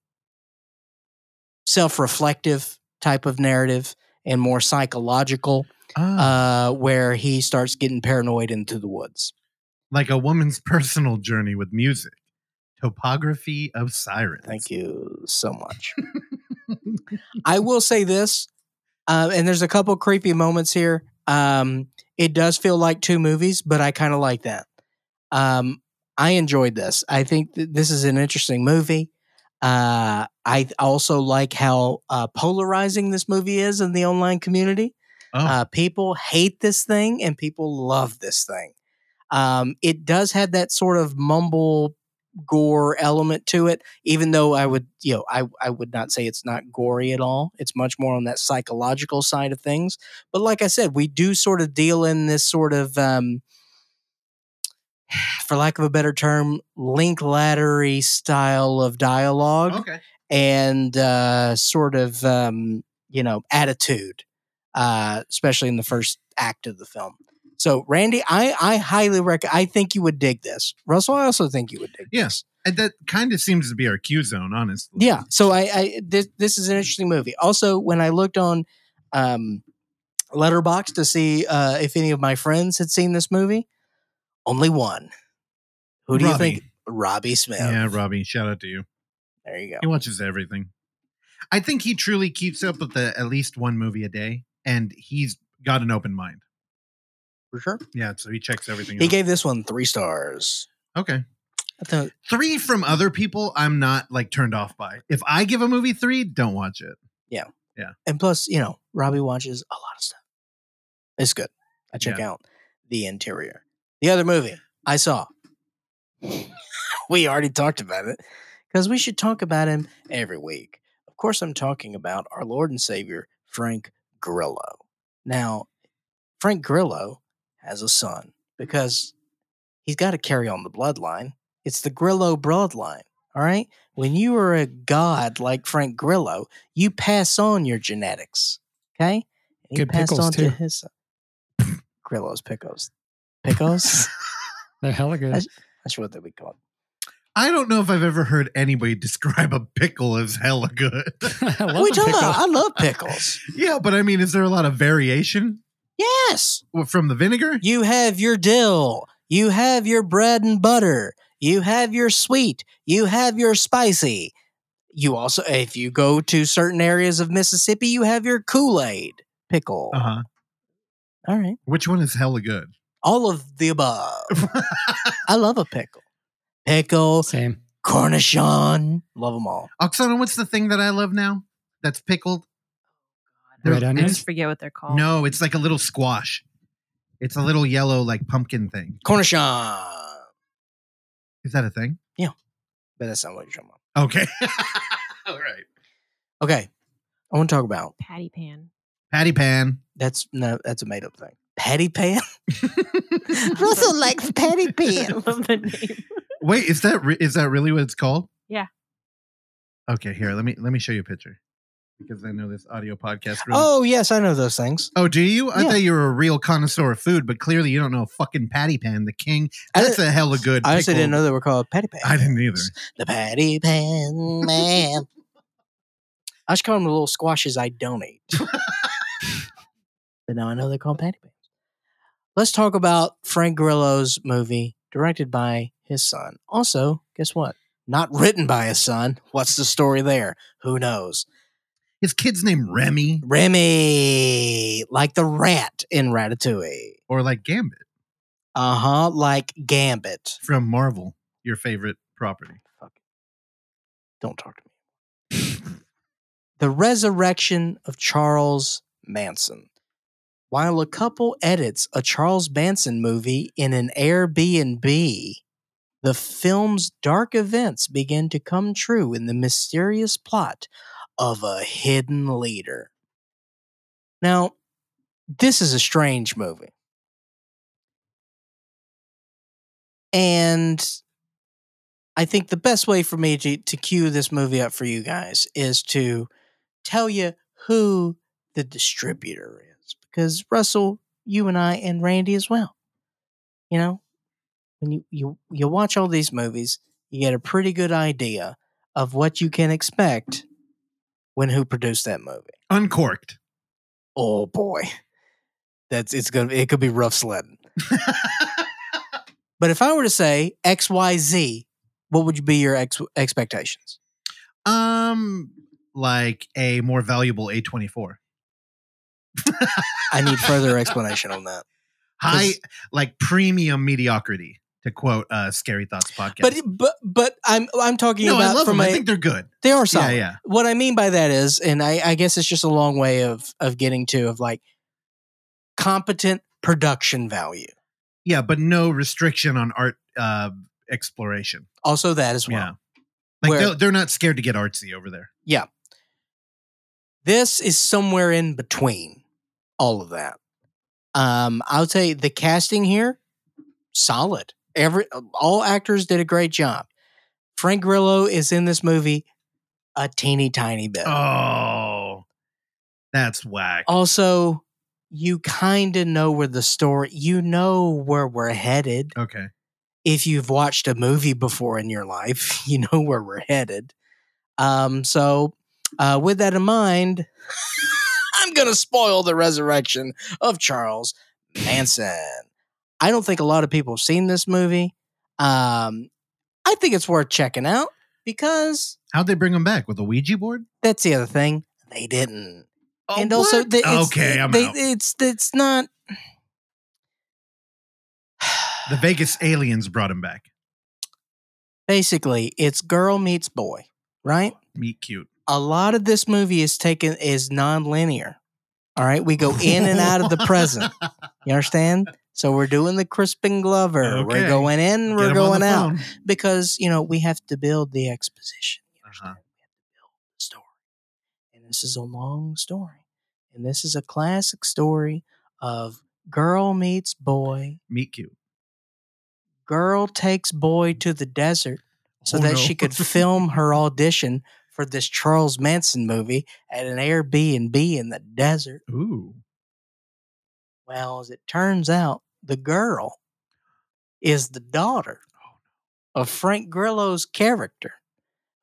self-reflective type of narrative and more psychological, Ah, uh, where he starts getting paranoid into the woods. like a woman's personal journey with music. Topography of Sirens. Thank you so much. I will say this, uh, and there's a couple creepy moments here. Um, it does feel like two movies, but I kind of like that. Um, I enjoyed this. I think th- this is an interesting movie. Uh, I also like how uh, polarizing this movie is in the online community. Oh, Uh, people hate this thing and people love this thing. Um, it does have that sort of mumble gore element to it, even though I would, you know, I, I would not say it's not gory at all. It's much more on that psychological side of things. But like I said, we do sort of deal in this sort of, um, for lack of a better term, link laddery style of dialogue okay. and uh, sort of um, you know attitude, uh, especially in the first act of the film. So, Randy, I I highly recommend. I think you would dig this. Russell, I also think you would dig Yeah. And that kind of seems to be our Q zone, honestly. Yeah. So I, I this this is an interesting movie. Also, when I looked on um, Letterboxd to see uh, if any of my friends had seen this movie, only one. Who do you think? Robbie Smith. Yeah, Robbie, shout out to you. There you go. He watches everything. I think he truly keeps up with the at least one movie a day, and he's got an open mind. For sure. Yeah, so he checks everything. He out. gave this one three stars. okay. Thought Three from other people, I'm not like turned off by. If I give a movie three, don't watch it. Yeah. Yeah. And plus, you know, Robbie watches a lot of stuff. It's good. I check Yeah. out the interior. The other movie I saw. we already talked about it because we should talk about him every week. Of course, I'm talking about our Lord and Savior, Frank Grillo. Now, Frank Grillo has a son because he's got to carry on the bloodline. It's the Grillo bloodline. All right. When you are a god like Frank Grillo, you pass on your genetics. Okay. And he Good passed pickles, on too. to his son. Grillo's pickles. Pickles? They're hella good. That's- That's what they would call. I don't know if I've ever heard anybody describe a pickle as hella good. I love We the talk- pickle. I love pickles. yeah, but I mean, is there a lot of variation yes. from the vinegar? You have your dill. You have your bread and butter. You have your sweet. You have your spicy. You also, if you go to certain areas of Mississippi, you have your Kool Aid pickle. Uh huh. All right. Which one is hella good? All of the above. I love a pickle. Pickle, Same. cornichon, love them all. Oksana, what's the thing that I love now? That's pickled. Red There- I just forget what they're called. No, it's like a little squash. It's a little yellow like pumpkin thing. Cornichon. Is that a thing? Yeah, but that's not what you're talking about. Okay. All right. Okay. I want to talk about Patty pan. Patty pan. that's no, that's a made up thing. Patty pan. Russell likes patty pan. I love the name. Wait, is that re- is that really what it's called? Yeah. Okay, here let me let me show you a picture because I know this audio podcast. Really- Oh yes, I know those things. Oh, do you? I Yeah. thought you were a real connoisseur of food, but clearly you don't know fucking patty pan, the king. I That's a hella good. I honestly pickle. didn't know they were called patty pan. I didn't either. The patty pan man. I just call them the little squashes I donate. but now I know they're called patty pans. Let's talk about Frank Grillo's movie, directed by his son. Also, guess what? Not written by his son. What's the story there? Who knows? His kid's name Remy Remy, like the rat in Ratatouille. or like Gambit Uh huh, like Gambit. from Marvel, your favorite property. Fuck. Don't talk to me. The Resurrection of Charles Manson. While a couple edits a Charles Manson movie in an Airbnb, the film's dark events begin to come true in the mysterious plot of a hidden leader. Now, this is a strange movie. And I think the best way for me to, to cue this movie up for you guys is to tell you who the distributor is. Because Russell, you and I, and Randy as well. You know, when you, you, you watch all these movies, you get a pretty good idea of what you can expect when who produced that movie. Uncork'd. Oh boy. That's it's gonna it could be rough sledding. But if I were to say XYZ, what would be your ex- expectations? um, like a more valuable A24. I need further explanation on that. High, like premium mediocrity, to quote uh, Scary Thoughts podcast. But but but I'm I'm talking no, I about love from them. a I think they're good. they are Yeah, yeah. What I mean by that is, and I, I guess it's just a long way of of getting to of like competent production value. Yeah, but no restriction on art uh, exploration. Also that as well. yeah. Like Where- they're, they're not scared to get artsy over there. Yeah. This is somewhere in between all of that. Um, I'll tell you the casting here, solid. Every all actors did a great job. Frank Grillo is in this movie a teeny tiny bit. Oh, that's whack. Also, you kind of know where the story, you know where we're headed. Okay. If you've watched a movie before in your life, you know where we're headed. Um, so, uh, with that in mind, I'm going to spoil the resurrection of Charles Manson. I don't think a lot of people have seen this movie. Um, I think it's worth checking out because How'd they bring him back with a Ouija board? that's the other thing. They didn't. Oh, and also, the, it's, okay, I'm they, out. it's it's not. The Vegas aliens brought him back. Basically, it's girl meets boy, right? Meet cute. A lot of this movie is taken is non-linear. All right, we go in and out of the present. You understand? So we're doing the Crispin Glover. Okay. We're going in, Get we're going out phone. because you know we have to build the exposition. You Uh-huh. We have to build the story, and this is a long story, and this is a classic story of girl meets boy. Meet cute. Girl takes boy to the desert so Oh, that no. she could film her audition for this Charles Manson movie at an Airbnb in the desert. Ooh. Well, as it turns out, the girl is the daughter of Frank Grillo's character,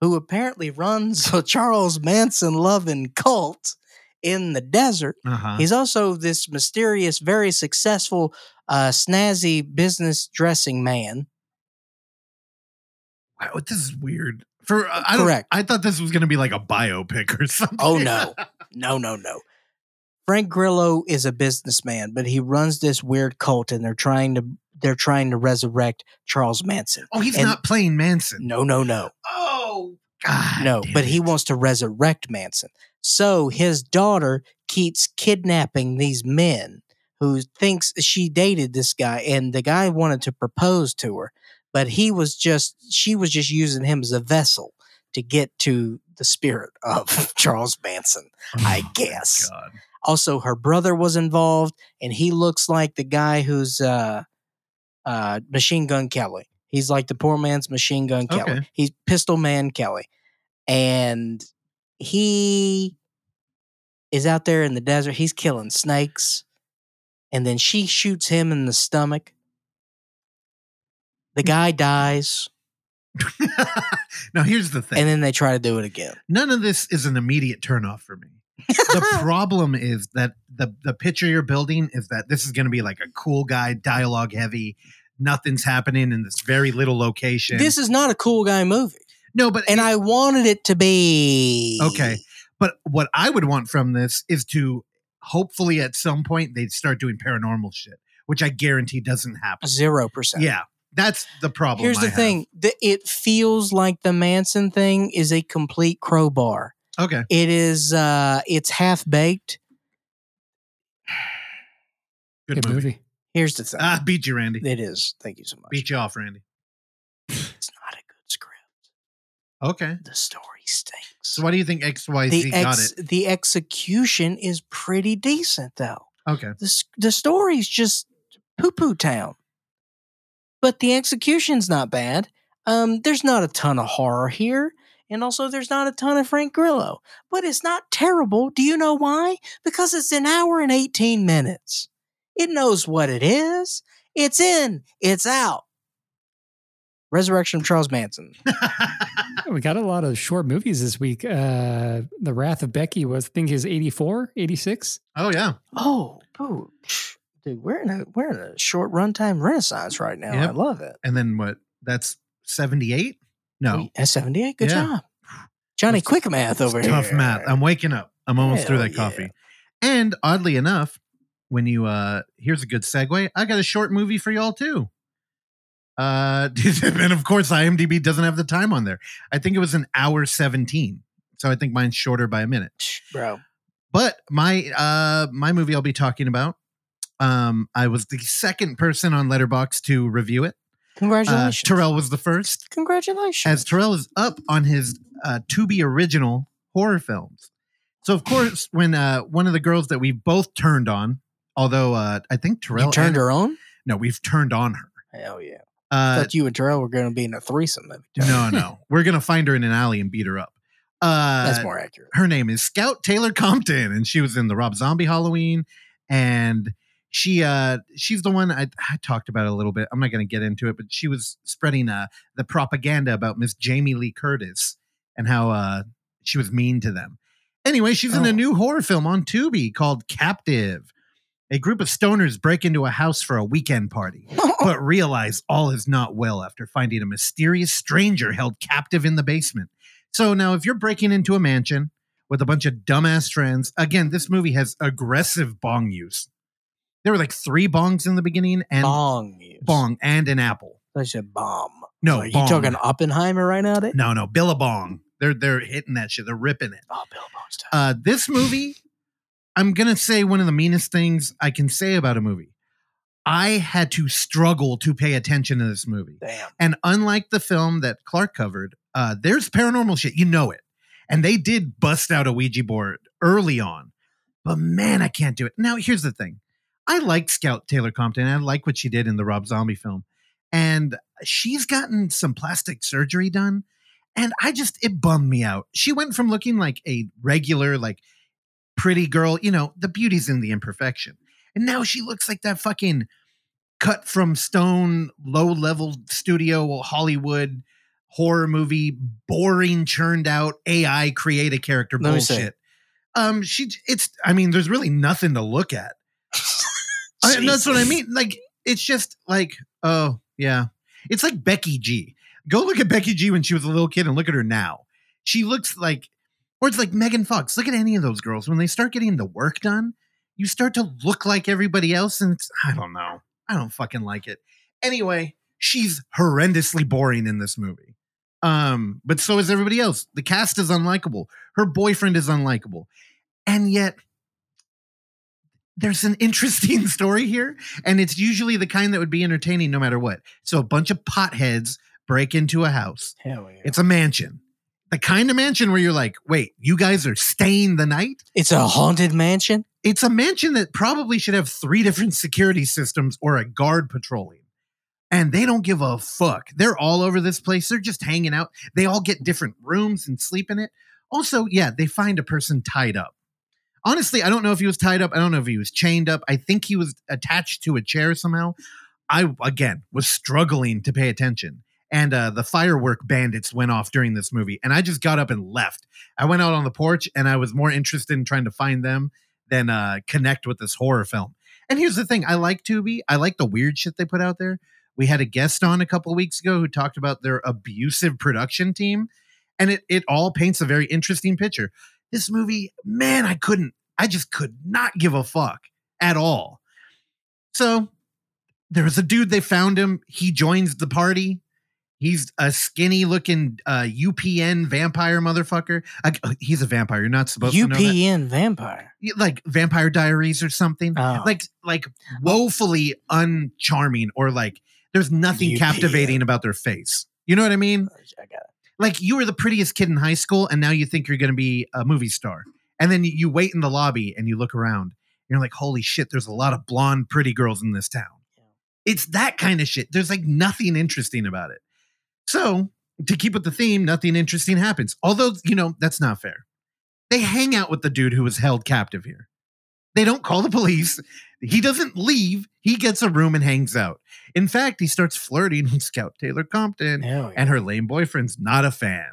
who apparently runs a Charles Manson loving cult in the desert. Uh huh. He's also this mysterious, very successful, uh, snazzy business dressing man. Wow, this is weird. For uh, I Correct. I thought this was going to be like a biopic or something. Oh, no. No, no, no. Frank Grillo is a businessman, but he runs this weird cult, and they're trying to they're trying to resurrect Charles Manson. oh, he's And- not playing Manson. No, no, no. Oh God. No, but he wants to resurrect Manson. So his daughter keeps kidnapping these men who thinks she dated this guy and the guy wanted to propose to her, but he was just she was just using him as a vessel to get to the spirit of Charles Manson. I Oh, my guess. God. Also her brother was involved and he looks like the guy who's uh uh Machine Gun Kelly. He's like the poor man's Machine Gun Kelly. Okay. He's Pistol Man Kelly. And he is out there in the desert. He's killing snakes. And then she shoots him in the stomach. The guy dies. now here's the thing. And then they try to do it again. None of this is an immediate turnoff for me. The problem is that the the picture you're building is that this is going to be like a cool guy, dialogue heavy. Nothing's happening in this very little location. This is not a cool guy movie. no, but And I wanted it to be. Okay. But what I would want from this is to hopefully at some point they start doing paranormal shit, which I guarantee doesn't happen. Zero percent. Yeah, that's the problem. Here's the thing: the, it feels like the Manson thing is a complete crowbar. Okay. It is uh it's half baked. Good, Good movie. movie. Here's the thing. Ah, beat you, Randy. it is. Thank you so much. Beat you off, Randy. It's not a good script. Okay. The story stinks. So why do you think XYZ the got ex- it? the execution is pretty decent though. Okay. The the story's just poo poo town. But the execution's not bad. Um, there's not a ton of horror here, and also there's not a ton of Frank Grillo. But it's not terrible. Do you know why? Because it's an hour and 18 minutes. It knows what it is. It's in, it's out. Resurrection of Charles Manson. We got a lot of short movies this week. Uh, the Wrath of Becky was, I think, is 84, 86. oh yeah. Oh, boo. Dude, we're in a we're in a short runtime renaissance right now. Yep. I love it. And then what? That's 78? No. S seventy eight. good Yeah. job. Johnny That's Quick Math over here. Tough math. I'm waking up. I'm almost through Hell that coffee. yeah. And oddly enough, when you uh here's a good segue, I got a short movie for y'all too. Uh and of course IMDb doesn't have the time on there. I think it was an hour 17. So I think mine's shorter by a minute. Bro. But my uh my movie I'll be talking about um I was the second person on Letterboxd to review it. Uh, Congratulations. Terrell was the first Congratulations. as Terrell is up on his uh, to be original horror films. So of course, when uh, one of the girls that we both turned on, although uh, I think Terrell you turned and- her on? No, we've turned on her. Hell yeah. Uh, thought you and Terrell were going to be in a threesome. No, no, we're gonna find her in an alley and beat her up. Uh, That's more accurate. her name is Scout Taylor Compton, and she was in the Rob Zombie Halloween, and she uh she's the one I, I talked about a little bit. I'm not going to get into it, but she was spreading uh the propaganda about Miss Jamie Lee Curtis and how uh she was mean to them. Anyway, she's in Oh. a new horror film on Tubi called Captive. A group of stoners break into a house for a weekend party, but realize all is not well after finding a mysterious stranger held captive in the basement. So now, if you're breaking into a mansion with a bunch of dumbass friends, again, this movie has aggressive bong use. There were like three bongs in the beginning, and Bong. use. bong and an apple. I said bomb. No, Are you bong. talking Oppenheimer right now? Dick? No, no, Billabong. They're they're hitting that shit. They're ripping it. Oh, Bill Bong's time. Uh, this movie, I'm gonna say one of the meanest things I can say about a movie. I had to struggle to pay attention to this movie. Damn. And unlike the film that Clark covered, uh, there's paranormal shit. You know it. And they did bust out a Ouija board early on. But man, I can't do it. Now, here's the thing I liked Scout Taylor Compton. I like what she did in the Rob Zombie film. And she's gotten some plastic surgery done. And I just, it bummed me out. She went from looking like a regular, like pretty girl, you know, the beauty's in the imperfection. And now she looks like that fucking cut from stone, low level studio Hollywood horror movie, boring, churned out AI create a character Let bullshit. Um, she, it's, I mean, there's really nothing to look at. I, that's what I mean. Like, it's just like, oh, yeah. It's like Becky G. Go look at Becky G when she was a little kid and look at her now. She looks like, or it's like Megan Fox. Look at any of those girls. When they start getting the work done, you start to look like everybody else. And it's, I don't know. I don't fucking like it. Anyway, she's horrendously boring in this movie. Um, but so is everybody else. The cast is unlikable. Her boyfriend is unlikable. And yet, there's an interesting story here, and it's usually the kind that would be entertaining no matter what. So a bunch of potheads break into a house. Hell yeah. It's a mansion. The kind of mansion where you're like, wait, you guys are staying the night? It's a haunted mansion. It's a mansion that probably should have three different security systems or a guard patrolling. And they don't give a fuck. They're all over this place. They're just hanging out. They all get different rooms and sleep in it. Also, yeah, they find a person tied up. Honestly, I don't know if he was tied up. I don't know if he was chained up. I think he was attached to a chair somehow. I, again, was struggling to pay attention. And uh, the firework bandits went off during this movie. And I just got up and left. I went out on the porch and I was more interested in trying to find them than uh, connect with this horror film. And here's the thing I like Tubi, I like the weird shit they put out there. We had a guest on a couple weeks ago who talked about their abusive production team. And it, it all paints a very interesting picture. This movie, man, I couldn't, I just could not give a fuck at all. So there was a dude, they found him. He joins the party. He's a skinny looking uh, UPN vampire motherfucker. I, he's a vampire. You're not supposed to know that. UPN vampire. Like Vampire Diaries or something. Oh. Like like woefully uncharming or like there's nothing UPN. captivating about their face. You know what I mean? I got. Like you were the prettiest kid in high school and now you think you're going to be a movie star. And then you, wait in the lobby and you look around. And you're like, "Holy shit, there's a lot of blonde pretty girls in this town." It's that kind of shit. There's like nothing interesting about it. So, to keep with the theme, nothing interesting happens. Although, you know, that's not fair. They hang out with the dude who was held captive here. They don't call the police. He doesn't leave. He gets a room and hangs out. In fact, he starts flirting with Scout Taylor Compton, yeah. and her lame boyfriend's not a fan.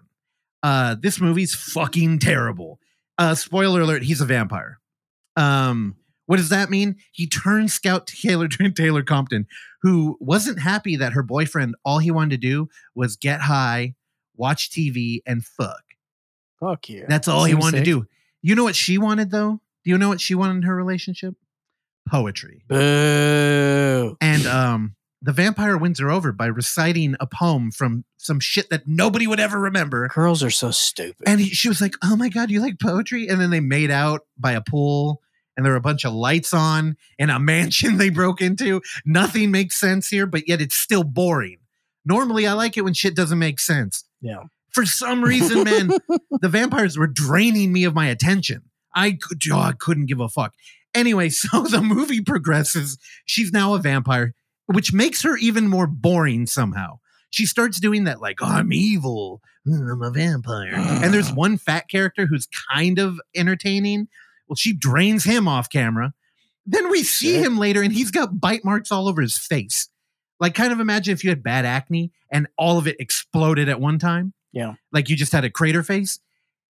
Uh, this movie's fucking terrible. Uh, spoiler alert: he's a vampire. Um, what does that mean? He turned Scout Taylor Taylor Compton, who wasn't happy that her boyfriend all he wanted to do was get high, watch TV, and fuck. Fuck you. That's all he wanted sick. to do. You know what she wanted though? Do you know what she wanted in her relationship? Poetry. Boo. And um the vampire wins her over by reciting a poem from some shit that nobody would ever remember. Girls are so stupid. And he, she was like, "Oh my god, you like poetry?" And then they made out by a pool, and there were a bunch of lights on in a mansion they broke into. Nothing makes sense here, but yet it's still boring. Normally, I like it when shit doesn't make sense. yeah. For some reason, man, the vampires were draining me of my attention. I could, oh, I couldn't give a fuck. Anyway, so the movie progresses. She's now a vampire, which makes her even more boring somehow. She starts doing that, like, oh, I'm evil. Mm, I'm a vampire. And there's one fat character who's kind of entertaining. Well, she drains him off camera. Then we see him later, and he's got bite marks all over his face. Like, kind of imagine if you had bad acne and all of it exploded at one time. Yeah. Like you just had a crater face.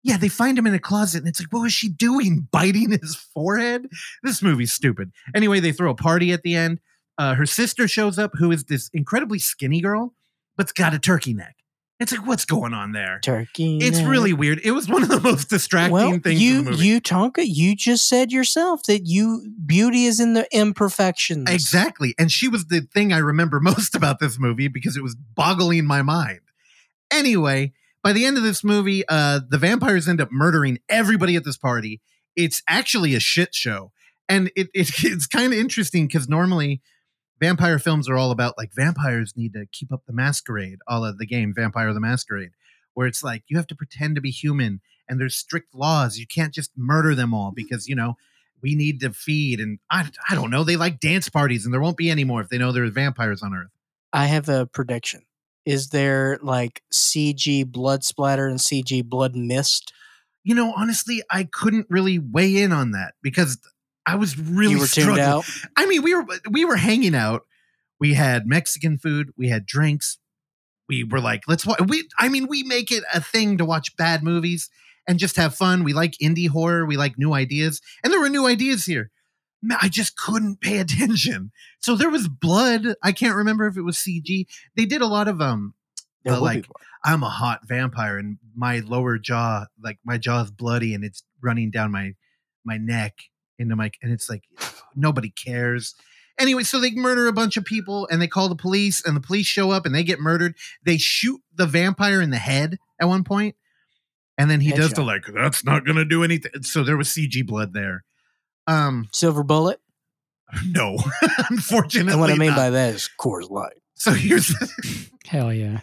Yeah, they find him in a closet, and it's like, what was she doing? Biting his forehead? This movie's stupid. Anyway, they throw a party at the end. Uh, her sister shows up, who is this incredibly skinny girl, but's got a turkey neck. It's like, what's going on there? Turkey. It's neck. really weird. It was one of the most distracting well, things. you in the movie. you Tonka, you just said yourself that you beauty is in the imperfections. Exactly. And she was the thing I remember most about this movie because it was boggling my mind. Anyway, by the end of this movie, uh, the vampires end up murdering everybody at this party. It's actually a shit show. And it, it it's kind of interesting because normally vampire films are all about like vampires need to keep up the masquerade, all of the game Vampire the Masquerade, where it's like you have to pretend to be human and there's strict laws. You can't just murder them all because, you know, we need to feed. And I, I don't know. They like dance parties and there won't be any more if they know there's vampires on Earth. I have a prediction. Is there like CG blood splatter and CG blood mist? You know, honestly, I couldn't really weigh in on that because I was really you were tuned struggling. out. I mean, we were we were hanging out. We had Mexican food. We had drinks. We were like, let's watch. We, I mean, we make it a thing to watch bad movies and just have fun. We like indie horror. We like new ideas, and there were new ideas here. Man, I just couldn't pay attention. So there was blood. I can't remember if it was CG. They did a lot of um. There But, will be like. I'm a hot vampire, and my lower jaw, like my jaw is bloody, and it's running down my my neck into my, and it's like nobody cares. Anyway, so they murder a bunch of people, and they call the police, and the police show up, and they get murdered. They shoot the vampire in the head at one point, and then he does the like, that's not gonna do anything. So there was CG blood there. Um, silver bullet. no, unfortunately. And what I mean not. by that is Coors Light. so here's Hell yeah.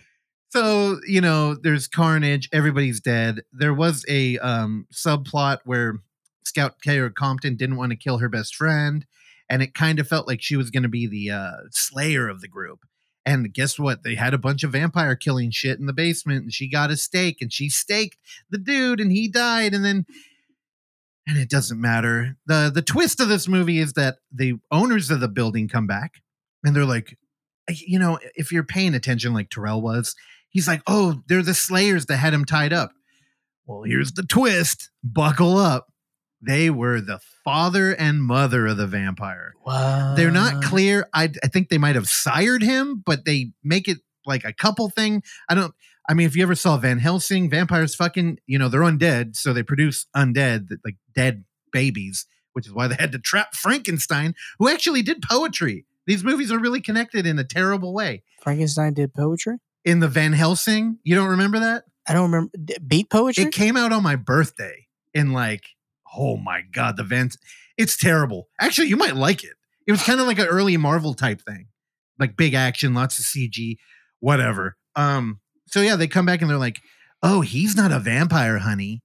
So, you know, there's carnage, everybody's dead. There was a um subplot where Scout Taylor Compton didn't want to kill her best friend, and it kind of felt like she was going to be the uh slayer of the group. And guess what? They had a bunch of vampire killing shit in the basement, and she got a stake, and she staked the dude, and he died, and then and it doesn't matter. The the twist of this movie is that the owners of the building come back and they're like, you know, if you're paying attention like Terrell was, he's like, oh, they're the slayers that had him tied up. Well, here's the twist. Buckle up. They were the father and mother of the vampire. What? They're not clear. I, I think they might have sired him, but they make it like a couple thing. I don't. I mean, if you ever saw Van Helsing, vampires fucking, you know, they're undead, so they produce undead, like dead babies, which is why they had to trap Frankenstein, who actually did poetry. These movies are really connected in a terrible way. Frankenstein did poetry. in the Van Helsing. You don't remember that? I don't remember beat poetry. It came out on my birthday in like, oh my god, the Van. It's terrible. Actually, you might like it. It was kind of like an early Marvel type thing, like big action, lots of CG, whatever. Um. So yeah, they come back and they're like, "Oh, he's not a vampire, honey."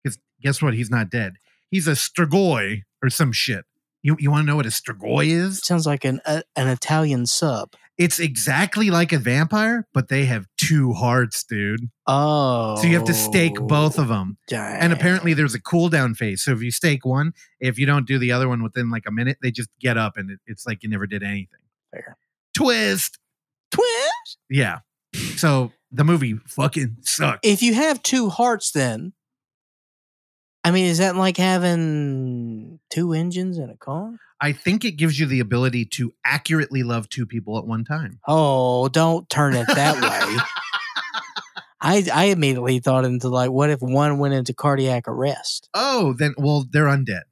Because guess what? He's not dead. He's a Strigoi or some shit. You you want to know what a Strigoi is? Sounds like an a, an Italian sub. It's exactly like a vampire, but they have two hearts, dude. Oh, So you have to stake oh. both of them. Dang. And apparently there's a cooldown phase. So if you stake one, if you don't do the other one within like a minute, they just get up and it, it's like you never did anything. Fair. Twist. twist. Yeah. So the movie fucking sucked. If you have two hearts, then I mean, is that like having two engines in a car? I think it gives you the ability to accurately love two people at one time. Oh, don't turn it that way. I I immediately thought into like, what if one went into cardiac arrest? Oh, then well, they're undead.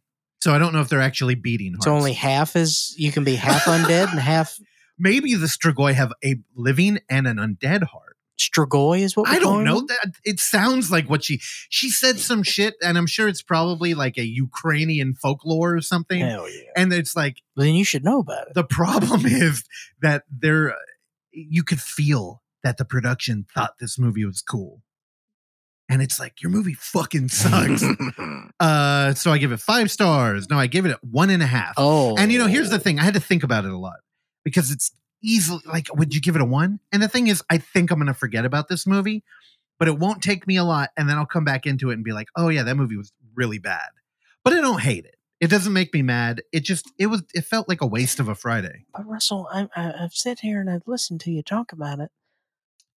So I don't know if they're actually beating hearts. So only half is you can be half undead and half maybe the Strigoi have a living and an undead heart. Strigoi is what we're I don't know them? that. It sounds like what she she said some shit and I'm sure it's probably like a Ukrainian folklore or something. Hell yeah. and it's like Well, then you should know about it. the problem is that there you could feel that the production thought this movie was cool. And it's like your movie fucking sucks. Uh so i give it five stars. No i give it one and a half. Oh, and you know here's the thing. I had to think about it a lot because it's easily like would you give it a one and the thing is i think i'm gonna forget about this movie but it won't take me a lot and then i'll come back into it and be like oh yeah that movie was really bad but i don't hate it it doesn't make me mad it just it was it felt like a waste of a friday But Russell, I, I, I've sat here and I've listened to you talk about it.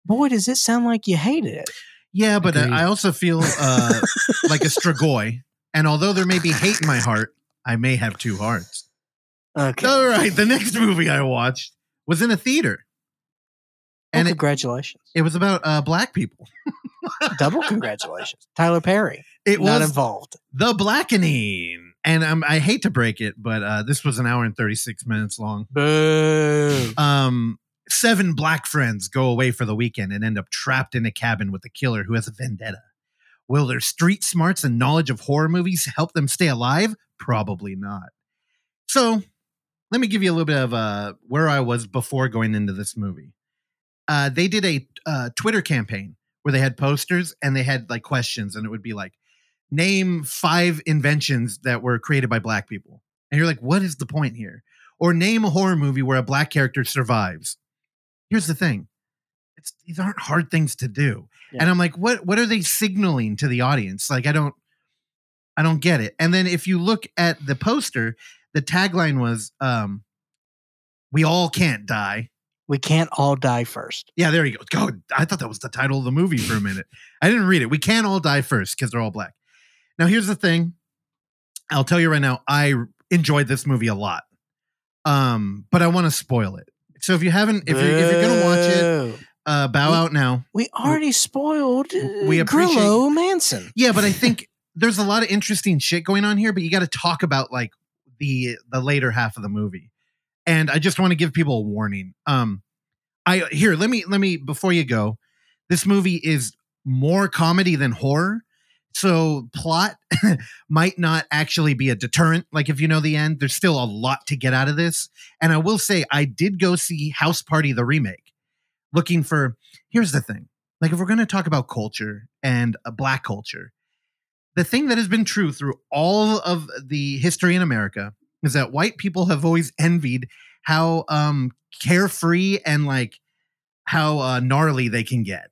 Boy, does it sound like you hated it. Yeah, but uh, Agreed. I also feel uh, like a Strigoi. And although there may be hate in my heart, I may have two hearts. Okay. All right, the next movie I watched was in a theater. Well, And it, congratulations. it was about uh, black people. Double congratulations. Tyler Perry, It not was involved. The Blackening. And um, I hate to break it, but uh, this was an hour and 36 minutes long. Boo. Um, seven black friends go away for the weekend and end up trapped in a cabin with a killer who has a vendetta. Will their street smarts and knowledge of horror movies help them stay alive? Probably not. So, let me give you a little bit of uh, where I was before going into this movie. Uh, they did a uh, Twitter campaign where they had posters and they had like questions, and it would be like, name five inventions that were created by black people. And you're like, what is the point here? Or name a horror movie where a black character survives. Here's the thing. It's, these aren't hard things to do. Yeah. And I'm like, what what are they signaling to the audience? Like I don't I don't get it. And then if you look at the poster, the tagline was um we all can't die. We can't all die first. Yeah, there you go. Go. I thought that was the title of the movie for a minute. I didn't read it. We can't all die first because they're all black. Now, here's the thing. I'll tell you right now, I enjoyed this movie a lot. Um, but I want to spoil it. So if you haven't, if you're if you're gonna watch it, uh, bow We- out now. we already spoiled uh, we appreciate- Grillo Manson. Yeah, but I think there's a lot of interesting shit going on here. But you got to talk about like the the later half of the movie, and I just want to give people a warning. Um, I here let me let me before you go. This movie is more comedy than horror. So plot might not actually be a deterrent. Like if you know the end, there's still a lot to get out of this. And I will say I did go see House Party the remake, looking for here's the thing. Like if we're gonna talk about culture and a black culture, the thing that has been true through all of the history in America is that white people have always envied how um carefree and like how uh, gnarly they can get.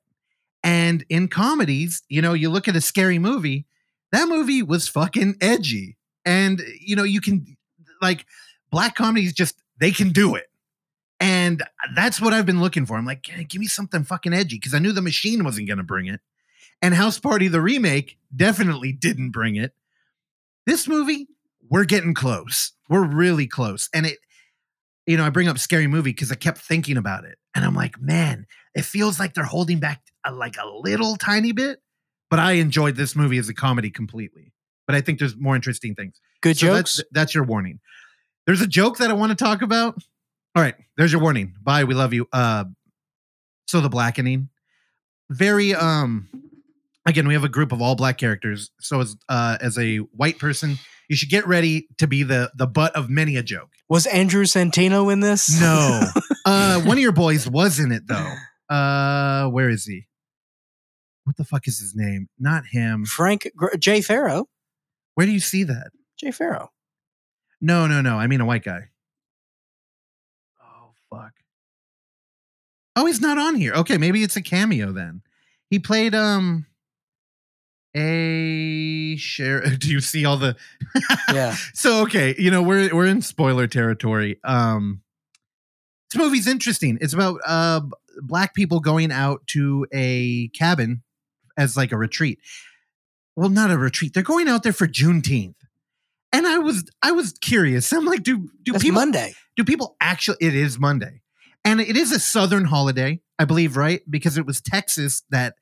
And in comedies, you know, you look at a scary movie, that movie was fucking edgy. And you know, you can like black comedies just they can do it. And that's what I've been looking for. I'm like, give me something fucking edgy because I knew the machine wasn't going to bring it. And House Party the remake definitely didn't bring it. This movie, we're getting close. We're really close. And it you know, I bring up scary movie because I kept thinking about it. And I'm like, man, it feels like they're holding back a, like a little tiny bit. But I enjoyed this movie as a comedy completely. But I think there's more interesting things. Good So jokes. That's, that's your warning. There's a joke that I want to talk about. All right, there's your warning. Bye. We love you. Uh, So the blackening, very um. Again, we have a group of all black characters. So as uh, as a white person, you should get ready to be the the butt of many a joke. Was Andrew Santino in this? No, uh, one of your boys was in it though. Uh, where is he? What the fuck is his name? Not him. Frank Gr- Jay Pharoah. Where do you see that? Jay Pharoah. No, no, no. I mean a white guy. Oh fuck. Oh, he's not on here. Okay, maybe it's a cameo then. He played um a share. Do you see all the? Yeah. so okay, you know we're we're in spoiler territory. Um, this movie's interesting. It's about uh black people going out to a cabin as like a retreat. Well, not a retreat. They're going out there for Juneteenth, and I was I was curious. I'm like, do do That's people Monday. do people actually? It is Monday, and it is a Southern holiday, I believe, right? Because it was Texas that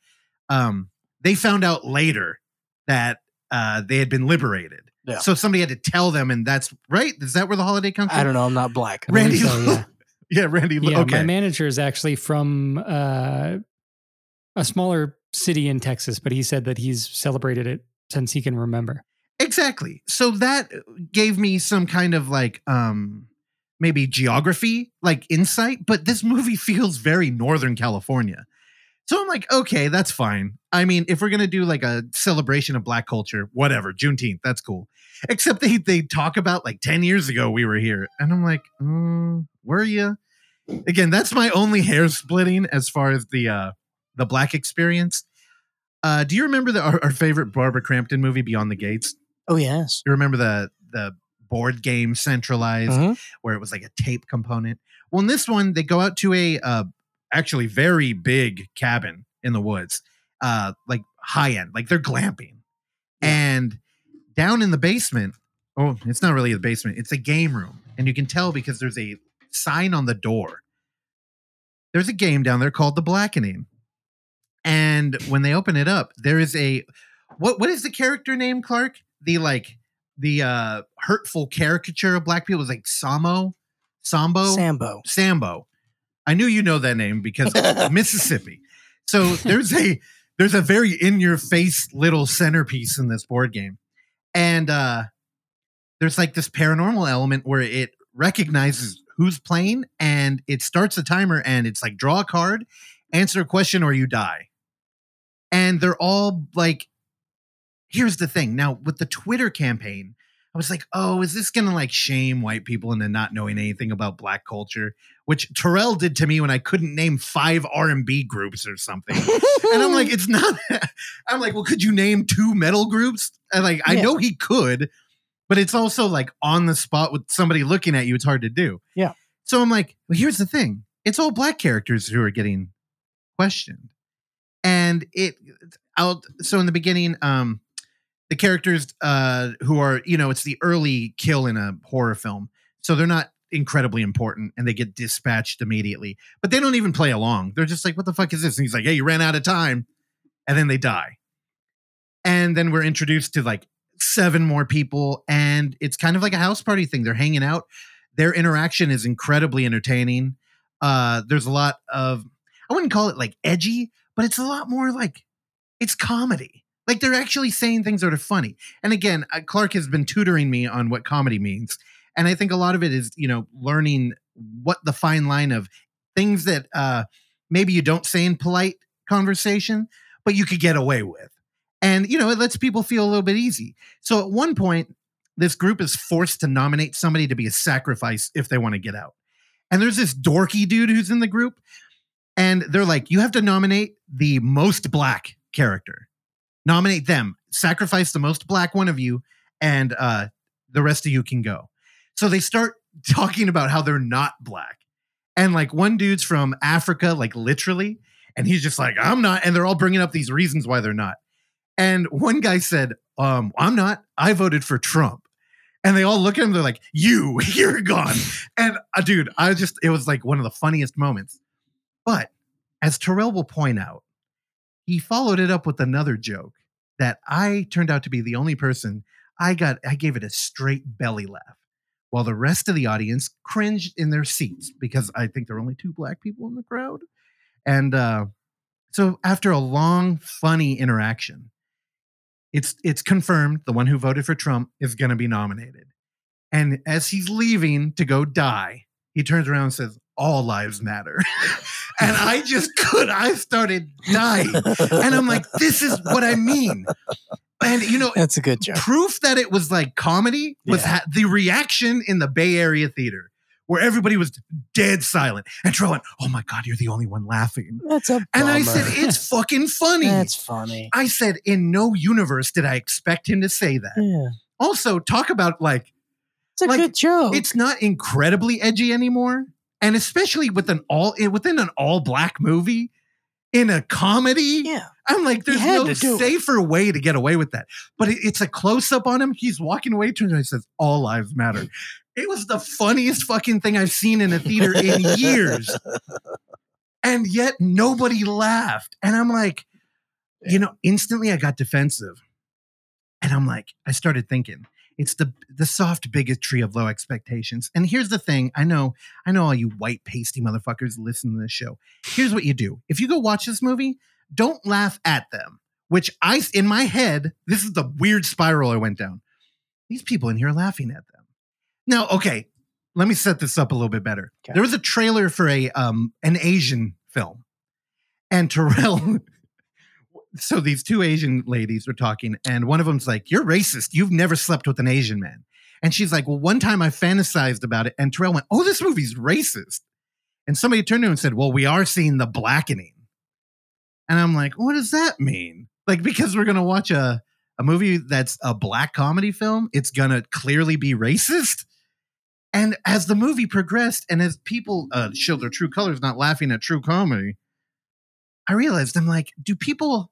um they found out later that uh they had been liberated. Yeah. So somebody had to tell them, and that's right. Is that where the holiday comes from? I don't know. I'm not black. I believe Randy, so, yeah. yeah, Randy. Yeah, okay, my manager is actually from uh, a smaller city in Texas, but he said that he's celebrated it since he can remember. exactly. So that gave me some kind of like um maybe geography, like insight. But this movie feels very Northern California. So I'm like, okay, that's fine. I mean, if we're gonna do like a celebration of Black culture, whatever, Juneteenth, that's cool. Except they they talk about like ten years ago we were here, and I'm like, mm, were you? Again, that's my only hair splitting as far as the uh the Black experience. Uh, do you remember the, our, our favorite Barbara Crampton movie, Beyond the Gates? Oh yes. You remember the the board game centralized Mhm. where it was like a tape component. Well, in this one, they go out to a uh, actually very big cabin in the woods, uh, like high end, like they're glamping, and down in the basement. Oh, it's not really the basement; it's a game room, and you can tell because there's a sign on the door. There's a game down there called the Blackening, and when they open it up, there is a what? What is the character name, Clark? The like the uh hurtful caricature of black people is like Samo, Sambo, Sambo. Sambo. I knew you know that name because Mississippi. So there's a there's a very in your face little centerpiece in this board game. And uh there's like this paranormal element where it recognizes who's playing and it starts a timer and it's like draw a card, answer a question or you die. And they're all like here's the thing. Now with the Twitter campaign, I was like, oh, is this gonna like shame white people into not knowing anything about black culture? Which Terrell did to me when I couldn't name five R and B groups or something. and I'm like, it's not. I'm like, well, could you name two metal groups? And like, I Yeah. know he could, but it's also like on the spot with somebody looking at you. It's hard to do. Yeah. So I'm like, well, here's the thing. It's all black characters who are getting questioned, and it out. So in the beginning, um, the characters uh who are you know it's the early kill in a horror film so they're not incredibly important and they get dispatched immediately. But they don't even play along. They're just like what the fuck is this? And he's like hey you ran out of time. And then they die. And then we're introduced to like seven more people and it's kind of like a house party thing. They're hanging out. Their interaction is incredibly entertaining. Uh there's a lot of i wouldn't call it like edgy but it's a lot more like it's comedy. Like they're actually saying things that are funny. And again uh, clark has been tutoring me on what comedy means and i think a lot of it is you know learning what the fine line of things that uh maybe you don't say in polite conversation but you could get away with. And you know it lets people feel a little bit easy. So at one point this group is forced to nominate somebody to be a sacrifice if they want to get out. And there's this dorky dude who's in the group and they're like you have to nominate the most black character. Nominate them. Sacrifice the most black one of you and uh the rest of you can go so they start talking about how they're not black. And like one dude's from africa like literally and he's just like i'm not and they're all bringing up these reasons why they're not. And one guy said um i'm not. I voted for trump. And they all look at him they're like you you're gone. And uh, dude i just it was like one of the funniest moments. But as terrell will point out he followed it up with another joke that I turned out to be the only person I got I gave it a straight belly laugh while the rest of the audience cringed in their seats because I think there were only two black people in the crowd And uh, so after a long, funny interaction, it's it's confirmed the one who voted for Trump is going to be nominated. And as he's leaving to go die, he turns around and says, "All lives matter." and I just could. I started dying, and I'm like, "This is what I mean." And you know, That's a good joke. proof that it was like comedy was Yeah. ha- the reaction in the Bay Area theater where everybody was dead silent. And Terrell went, "Oh my god, you're the only one laughing." That's a And I said, "It's fucking funny." That's funny. I said, "In no universe did I expect him to say that." Yeah. Also, talk about like It's a Like, good joke. it's not incredibly edgy anymore, and especially with an all eh, within an all black movie in a comedy. yeah. I'm like, there's no to do it. safer way to get away with that. But it, it's a close up on him. He's walking away, turns around and says, All lives matter. It was the funniest fucking thing I've seen in a theater in years. And yet nobody laughed. And I'm like, you know, instantly I got defensive. And I'm like, I started thinking, it's the the soft bigotry of low expectations. And here's the thing: I know, I know all you white pasty motherfuckers listen to this show. Here's what you do: if you go watch this movie, don't laugh at them. Which I, in my head, this is the weird spiral I went down. These people in here are laughing at them. Now, okay, let me set this up a little bit better. Okay. There was a trailer for a um an Asian film, and Terrell. So these two Asian ladies were talking, and one of them's like, "You're racist. You've never slept with an Asian man." And she's like, "Well, one time I fantasized about it." And Terrell went, "Oh, this movie's racist." And somebody turned to him and said, "Well, we are seeing the blackening." And I'm like, "What does that mean?" Like, because we're gonna watch a a movie that's a black comedy film, it's gonna clearly be racist. And as the movie progressed, and as people uh, showed their true colors, not laughing at true comedy, I realized I'm like, do people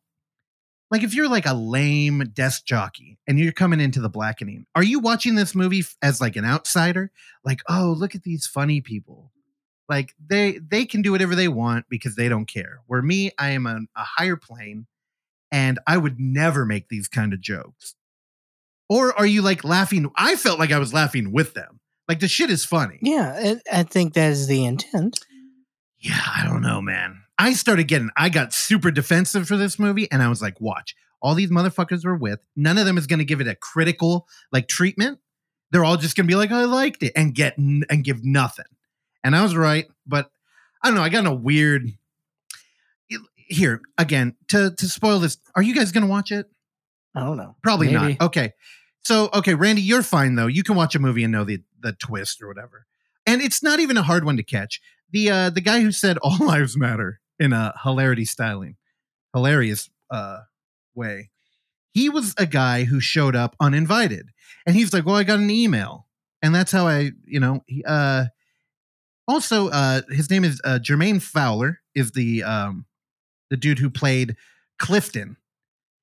like if you're like a lame desk jockey and you're coming into the blackening, are you watching this movie as like an outsider? Like, oh, look at these funny people. Like they they can do whatever they want because they don't care. Where me, I am on a higher plane, and I would never make these kind of jokes. Or are you like laughing? I felt like I was laughing with them. Like the shit is funny. Yeah, I I think that is the intent. Yeah, I don't know, man. I started getting, I got super defensive for this movie, and I was like, watch, all these motherfuckers we're with, none of them is going to give it a critical like treatment. They're all just going to be like, I liked it, and get n- and give nothing. And I was right, but I don't know. I got in a weird. Here again to to spoil this. Are you guys going to watch it? I don't know. Probably Maybe. not. Okay. So, okay, Randy, you're fine though. You can watch a movie and know the the twist or whatever. And it's not even a hard one to catch. The uh the guy who said all lives matter in a hilarity styling, hilarious uh way. He was a guy who showed up uninvited. And he's like, "Well, I got an email." And that's how I, you know, he, uh also uh his name is uh Jermaine Fowler is the um the dude who played Clifton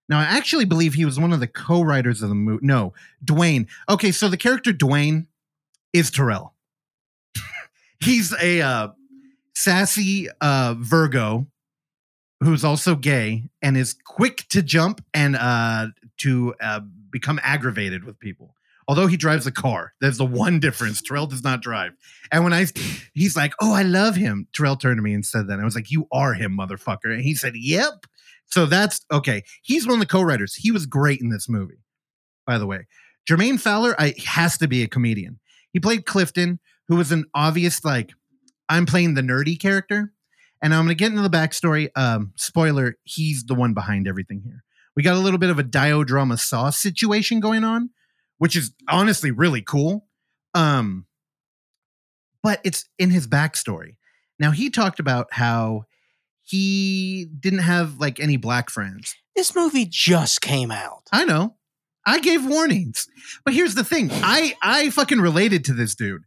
now, I actually believe he was one of the co-writers of the movie. No, Dewayne. Okay, so the character Dewayne is Terrell. He's a uh, sassy uh, Virgo who's also gay and is quick to jump and uh, to uh, become aggravated with people. Although he drives a car, there's the one difference. Terrell does not drive. And when I, he's like, "Oh, I love him." Terrell turned to me and said that. I was like, "You are him, motherfucker." And he said, "Yep." So that's okay. He's one of the co-writers. He was great in this movie, by the way. Jermaine Fowler I, has to be a comedian. He played Clifton, who was an obvious like, I'm playing the nerdy character, and I'm going to get into the backstory. Um, spoiler: he's the one behind everything here. We got a little bit of a diodrama Saw situation going on, which is honestly really cool. Um, but it's in his backstory. Now he talked about how he didn't have like any black friends. This movie just came out. I know. I gave warnings. But here's the thing. I I fucking related to this dude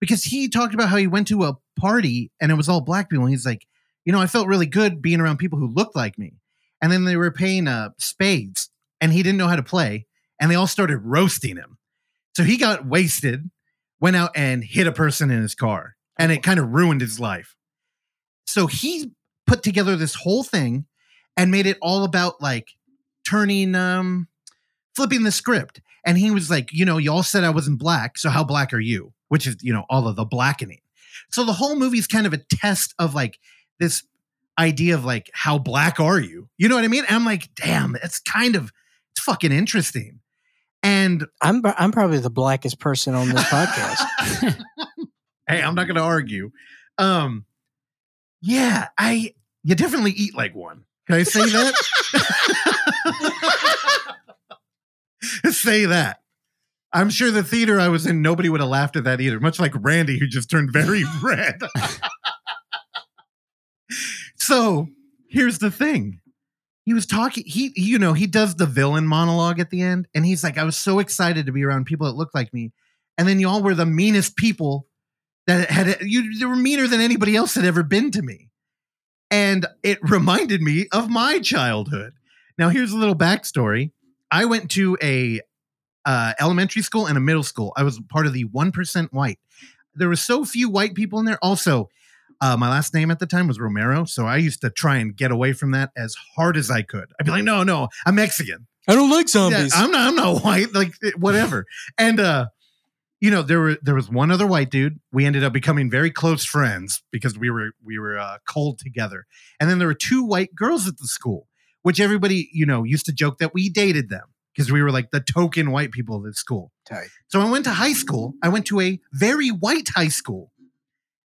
because he talked about how he went to a party and it was all black people and he's like, "You know, I felt really good being around people who looked like me." And then they were playing uh spades and he didn't know how to play and they all started roasting him. So he got wasted, went out and hit a person in his car and it kind of ruined his life. So he put together this whole thing and made it all about like turning um flipping the script and he was like you know y'all said i wasn't black so how black are you which is you know all of the blackening so the whole movie is kind of a test of like this idea of like how black are you? You know what I mean? And I'm like, damn, it's kind of it's fucking interesting. And I'm I'm probably the blackest person on this podcast. hey, I'm not going to argue. Um, yeah, I you definitely eat like one. Can I say that? say that. I'm sure the theater I was in, nobody would have laughed at that either. Much like Randy, who just turned very red. so here's the thing. He was talking, he, you know, he does the villain monologue at the end, and he's like, I was so excited to be around people that looked like me. And then y'all were the meanest people that had you they were meaner than anybody else had ever been to me. And it reminded me of my childhood. Now, here's a little backstory. I went to a uh, elementary school and a middle school. I was part of the 1% white. There were so few white people in there. Also, uh, my last name at the time was Romero. So I used to try and get away from that as hard as I could. I'd be like, no, no, I'm Mexican. I don't like Yeah, zombies. I'm not, I'm not white. Like whatever. and, uh, you know, there were there was one other white dude. We ended up becoming very close friends because we were we were uh, cold together. And then there were two white girls at the school, which everybody you know used to joke that we dated them because we were like the token white people of the school. Tight. So I went to high school. I went to a very white high school.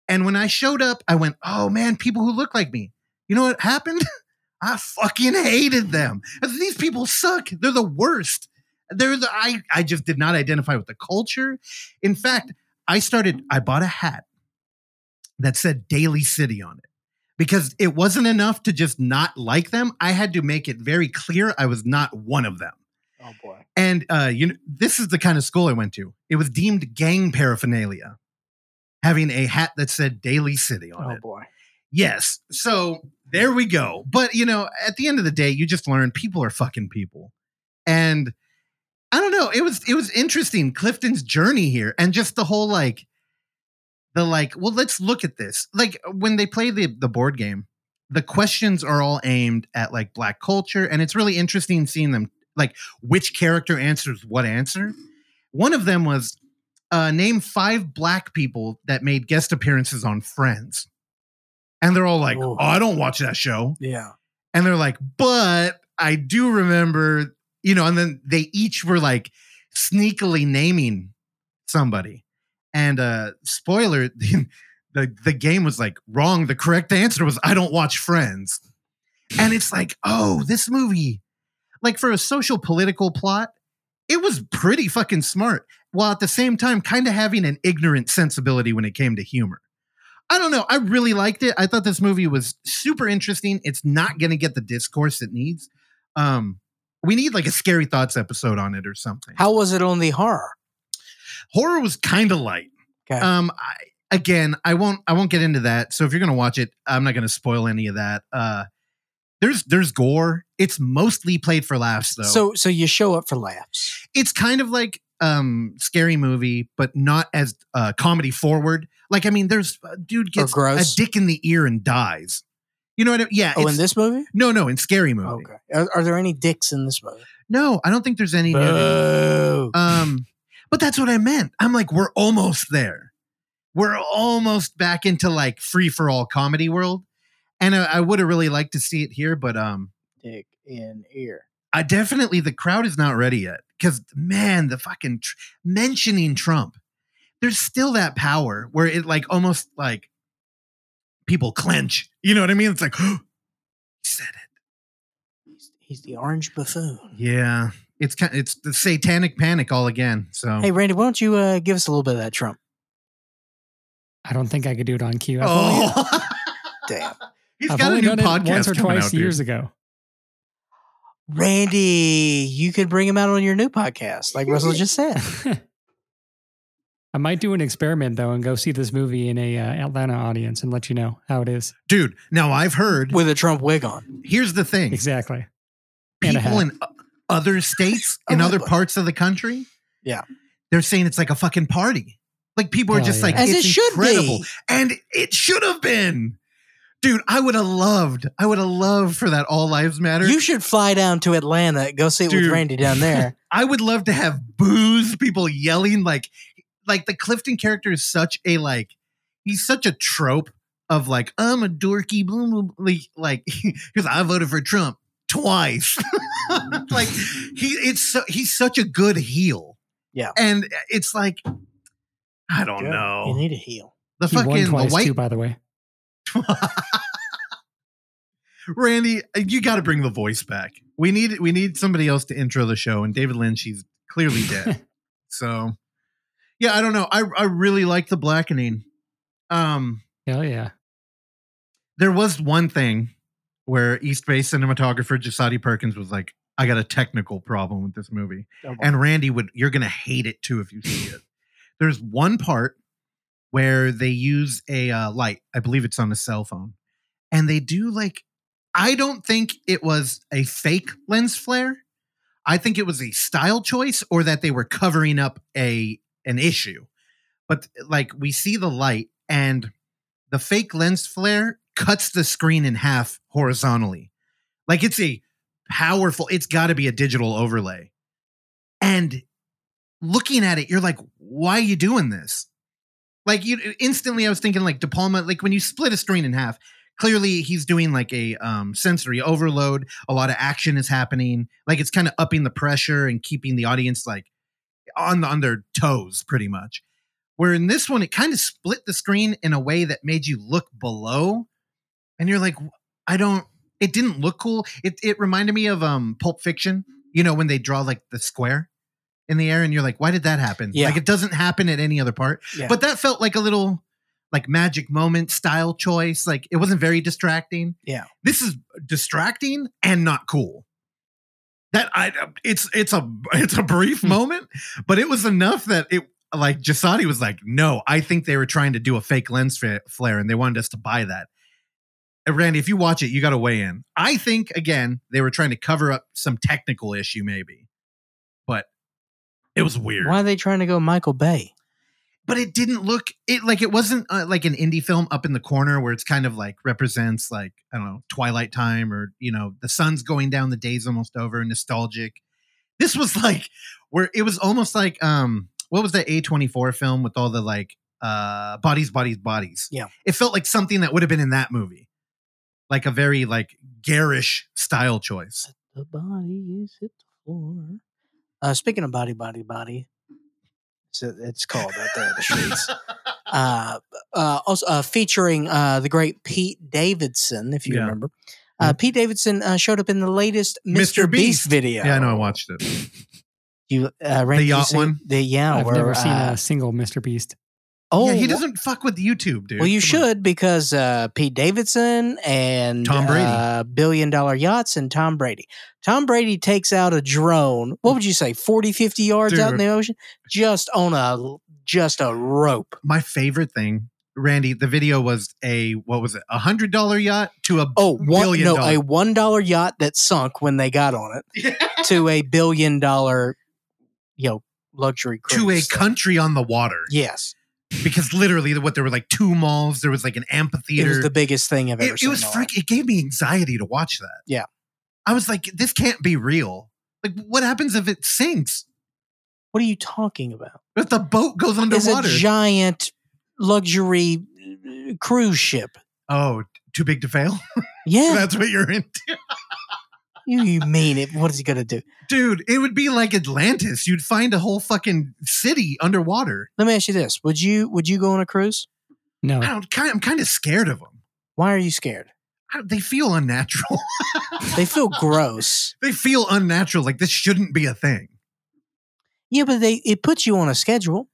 And when I showed up, I went, oh man, people who look like me. You know what happened? I fucking hated them. These people suck. They're the worst. They're the I I just did not identify with the culture. In fact, I started, I bought a hat that said Daly City on it. Because it wasn't enough to just not like them. I had to make it very clear I was not one of them. Oh boy. And uh, you know, this is the kind of school I went to. It was deemed gang paraphernalia, having a hat that said Daly City on Oh it. Oh boy. Yes. So there we go. But you know, at the end of the day, you just learn people are fucking people. And I don't know, it was it was interesting, Clifton's journey here, and just the whole like the like, well, let's look at this. Like when they play the the board game, the questions are all aimed at like black culture, and it's really interesting seeing them like which character answers what answer. One of them was uh, name five black people that made guest appearances on Friends. And they're all like, Ooh. oh, I don't watch that show. Yeah. And they're like, but I do remember, you know, and then they each were like sneakily naming somebody. And uh spoiler, the, the the game was like wrong. The correct answer was I don't watch Friends. And it's like, oh, this movie, like for a social political plot, it was pretty fucking smart, while at the same time kind of having an ignorant sensibility when it came to humor. I don't know. I really liked it. I thought this movie was super interesting. It's not going to get the discourse it needs. Um, we need like a scary thoughts episode on it or something. How was it only horror? Horror was kind of light. Okay. Um, I, again, I won't. I won't get into that. So if you're going to watch it, I'm not going to spoil any of that. Uh, there's there's gore. It's mostly played for laughs though. So so you show up for laughs. it's kind of like um scary movie but not as uh comedy forward like i mean there's uh, dude gets a dick in the ear and dies you know what I mean? yeah Oh, in this movie? no no in scary movie Okay. Are, are there any dicks in this movie? no i don't think there's any. Boo. um but that's what i meant i'm like we're almost there we're almost back into like free for all comedy world and i, I would have really liked to see it here but um Dick in ear. I definitely the crowd is not ready yet because man, the fucking tr- mentioning Trump, there's still that power where it like almost like people clench. You know what I mean? It's like he said it. He's, he's the orange buffoon. Yeah, it's kind. It's the satanic panic all again. So Hey, Randy, why don't you uh, give us a little bit of that Trump? I don't think I could do it on cue. I've oh, Damn. he's I've got a new done podcast it once or twice out, years dude. ago. Randy, you could bring him out on your new podcast, like Russell just said. I might do an experiment though and go see this movie in a uh, Atlanta audience and let you know how it is. dude. Now I've heard. With a Trump wig on. here's the thing: Exactly. People in other states, Oh, in other parts of the country, Yeah. they're saying it's like a fucking party. Like people are Hell just yeah. like, As it's it should incredible. be. and it should have been. Dude, I would have loved, I would have loved for that All Lives Matter. You should fly down to Atlanta, go see it with Randy down there. I would love to have booze, people yelling like, like the Clifton character is such a like, he's such a trope of like I'm a dorky blah, blah, blah, like like because I voted for Trump twice. like he it's so, he's such a good heel. Yeah. and it's like I don't You know You need a heel. the He won fucking the twice white too, by the way. Randy, you got to bring the voice back. We need we need somebody else to intro the show, and David Lynch, he's clearly dead. so, yeah, I don't know. I I really like the blackening. Um, Hell yeah. there was one thing where East Bay cinematographer Jasadi Perkins was like, "I got a technical problem with this movie," and Randy would you're gonna hate it too if you see it. There's one part where they use a uh, light. I believe it's on a cell phone, and they do like. I don't think it was a fake lens flare. I think it was a style choice, or that they were covering up a an issue. But like we see the light, and the fake lens flare cuts the screen in half horizontally. Like it's a powerful. It's got to be a digital overlay, and looking at it, you're like, why are you doing this? Like you instantly I was thinking like De Palma, like when you split a screen in half, clearly he's doing like a um sensory overload. A lot of action is happening. Like it's kind of upping the pressure and keeping the audience like on on their toes pretty much. Where in this one, it kind of split the screen in a way that made you look below, and you're like, I don't. It didn't look cool. It it reminded me of um Pulp Fiction. You know when they draw like the square in the air, and you're like, why did that happen? Yeah. Like it doesn't happen at any other part. Yeah. But that felt like a little like magic moment style choice. Like it wasn't very distracting. Yeah. This is distracting and not cool. That I it's it's a it's a brief Hmm. moment, but it was enough that it like Jasadi was like, no, I think they were trying to do a fake lens flare and they wanted us to buy that. And Randy, if you watch it, you got to weigh in. I think again they were trying to cover up some technical issue, maybe, but it was weird Why are they trying to go Michael Bay? but it didn't look it like it wasn't uh, like an indie film up in the corner where it's kind of like represents like I don't know Twilight time or you know the sun's going down, the day's almost over, nostalgic. This was like where it was almost like um what was that A twenty four film with all the like uh bodies, bodies, bodies. Yeah. it felt like something that would have been in that movie, like a very like garish style choice. The body is hit the floor. Uh, speaking of body, body, body, it's, it's called out there in the streets. uh, uh, also uh, featuring uh, the great Pete Davidson, if you Yeah. remember. Uh, Pete Davidson uh, showed up in the latest Mr. Mr. Beast. Beast. video. Yeah, I know I watched it. You, uh, Randy, did you yacht see- one? The yeah, I've where, never seen uh, a single Mr. Beast. Oh, yeah, he doesn't fuck with YouTube, dude. Well, you Come on. should because uh, Pete Davidson and Tom Brady. uh, billion dollar yachts and Tom Brady. Tom Brady takes out a drone. What would you say, 40, 50 yards out in the ocean, just on a just a rope. my favorite thing, Randy, the video was a what was it, a hundred dollar yacht to a Oh, one, billion no, dollar. a one dollar yacht that sunk when they got on it to a billion dollar, you know, luxury cruise. to a thing. country on the water. Yes, Because literally, what there were like two malls, there was like an it amphitheater. was the biggest thing I've ever it, seen. it was freak. It gave me anxiety to watch that. Yeah. I was like, this can't be real. Like, what happens if it sinks? What are you talking about? If the boat goes underwater It's a giant luxury uh, cruise ship. oh, too big to fail. Yeah, That's what you're into, you, you mean it? What is he gonna do? dude. It would be like Atlantis. You'd find a whole fucking city underwater. Let me ask you this: Would you would you go on a cruise? No. I don't. Kind. I'm kind of scared of them. Why are you scared? I They feel unnatural. They feel gross. they feel unnatural. Like this shouldn't be a thing. Yeah, but they it puts you on a schedule.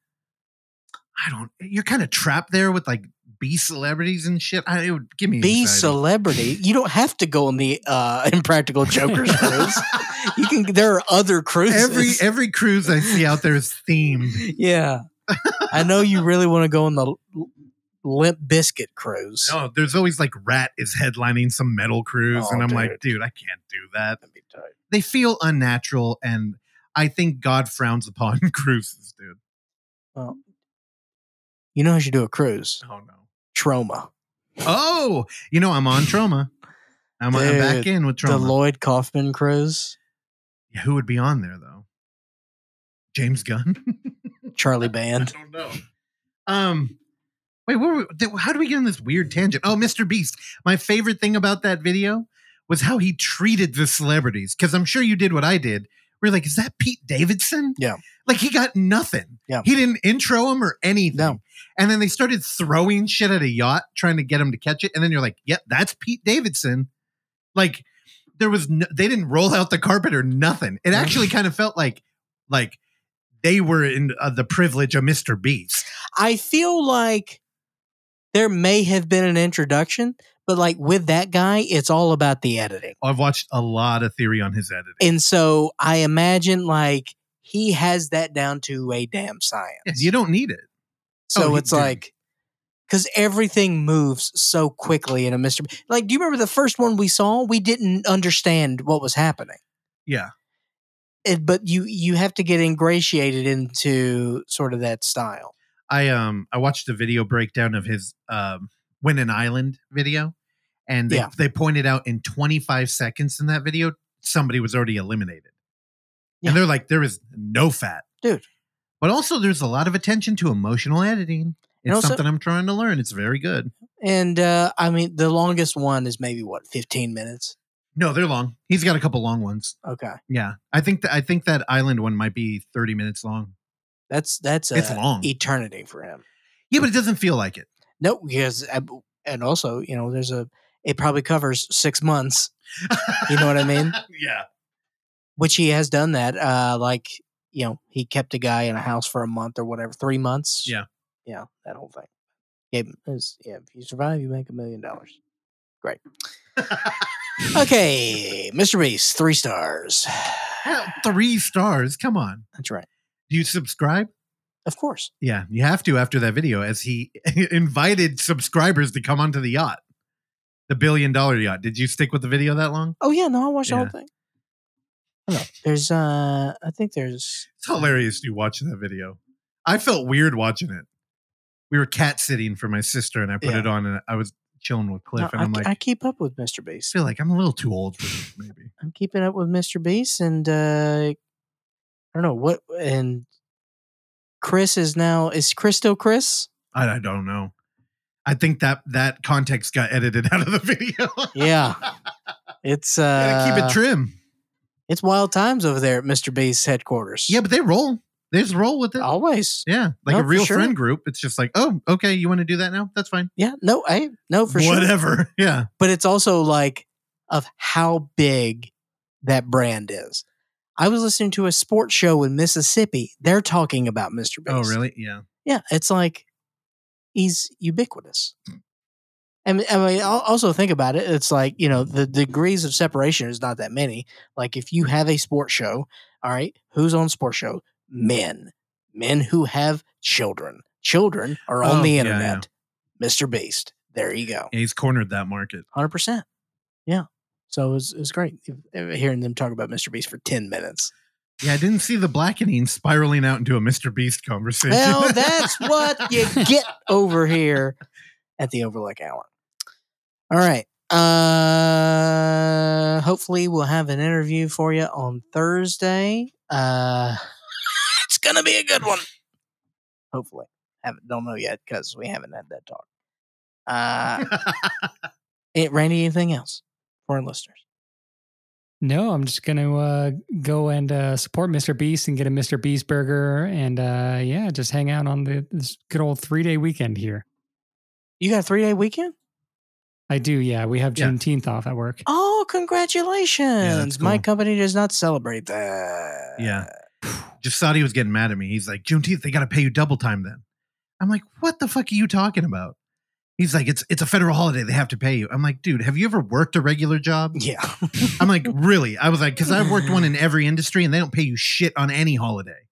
I don't. You're kind of trapped there with like B celebrities and shit. I, it would give me Be anxiety. celebrity. You don't have to go on the uh, Impractical Jokers cruise. You can. There are other cruises. every every cruise I see out there is themed. yeah, I know you really want to go on the Limp Bizkit cruise. No, there's always like Ratt is headlining some metal cruise, Oh, and I'm dude. like, dude, I can't do that. That'd be tight. They feel unnatural, and I think God frowns upon cruises, dude. Well, you know who should do a cruise? Oh no. Troma. Oh, you know I'm on Troma. I'm, I'm back Dude, in with Troma. The. Lloyd Kaufman cruise. Yeah, who would be on there though? James Gunn. Charlie Band. I don't know. Um, Wait, th- how do we get on this weird tangent? Oh, Mr. Beast. My favorite thing about that video was how he treated the celebrities. Because I'm sure you did what I did. We're like, is that Pete Davidson? Yeah. Like he got nothing. Yeah. He didn't intro him or anything. No. And then they started throwing shit at a yacht, trying to get him to catch it. And then you're like, yep, that's Pete Davidson. Like there was, no, they didn't roll out the carpet or nothing. It actually kind of felt like, like they were in uh, the privilege of Mr. Beast. I feel like there may have been an introduction, but like with that guy, it's all about the editing. I've watched a lot of theory on his editing. And so I imagine like he has that down to a damn science. Yeah, you don't need it. So Oh, it's like because everything moves so quickly in a Mr. B- Like, do you remember the first one we saw? We didn't understand what was happening. Yeah. It, but you you have to get ingratiated into sort of that style. I um I watched a video breakdown of his um Win an Island video, and they, Yeah. they pointed out in 25 seconds in that video somebody was already eliminated, Yeah. and they're like there is no fat, Dude. But also, there's a lot of attention to emotional editing. It's also- something I'm trying to learn. It's very good. And uh, I mean, the longest one is maybe what fifteen minutes. No, they're long. He's got a couple long ones. Okay, Yeah, I think that I think that island one might be 30 minutes long. that's that's It's uh, long. eternity for him. Yeah, but it doesn't feel like it. No, because and also you know there's a it probably covers six months, You know what I mean? yeah. which he has done that. Uh, like you know he kept a guy in a house for a month or whatever, three months. Yeah. yeah, that whole thing. Gave him his, yeah, if you survive, you make a million dollars. Great. Okay, Mr. Beast, three stars. Three stars. Come on. That's right. Do you subscribe? Of course. Yeah, you have to after that video, as he invited subscribers to come onto the yacht, the billion dollar yacht. Did you stick with the video that long? Oh yeah, no, I watched the whole thing. I know. There's uh I think there's It's hilarious you watching that video. I felt weird watching it. We were cat sitting for my sister, and I put Yeah. it on, and I was chilling with Cliff, no, and I, I'm like, I I keep up with Mr. Beast. feel like I'm a little too old for this, maybe. I'm keeping up with Mr. Beast and uh I don't know what and Chris is now is Chris still Chris? I, I don't know. I think that that context got edited out of the video. Yeah. It's uh Gotta keep it trim. it's wild times over there at Mr. Beast's headquarters. Yeah, but they roll. They just roll with it. Always. Yeah, like No, a real sure. friend group. It's just like, oh, okay, you want to do that now? That's fine. Yeah. No, I no for sure. Whatever. Yeah. but it's also like of how big that brand is. I was listening to a sports show in Mississippi. They're talking about Mr. Beast. Oh, really? Yeah. Yeah, it's like he's ubiquitous. And I mean, also think about it. It's like you know the degrees of separation is not that many. Like if you have a sports show, all right, who's on sports show? Men, men who have children. Children are on Oh, the yeah, internet. Mr. Beast. There you go. Yeah, he's cornered that market. Hundred percent. Yeah. So it was, it was great uh, hearing them talk about Mr. Beast for ten minutes. Yeah, I didn't see the blackening spiraling out into a Mr. Beast conversation. Well, that's what you get over here at the Overlook Hour. All right. Uh hopefully we'll have an interview for you on Thursday. Uh it's gonna be a good one. Hopefully. Haven't don't know yet because we haven't had that talk. Uh eh, Randy, anything else for our listeners? No, I'm just gonna uh, go and uh, support Mr. Beast and get a Mr. Beast burger, and uh, yeah, just hang out on the this good old three day weekend here. You got a three day weekend? I do, yeah. We have Yeah. Juneteenth off at work. Oh, congratulations. My cool. company does not celebrate that. Yeah. just thought he was getting mad at me. He's like, Juneteenth, they got to pay you double time then. I'm like, what the fuck are you talking about? He's like, it's it's a federal holiday. They have to pay you. I'm like, dude, have you ever worked a regular job? Yeah. I'm like, really? I was like, because I've worked one in every industry and they don't pay you shit on any holiday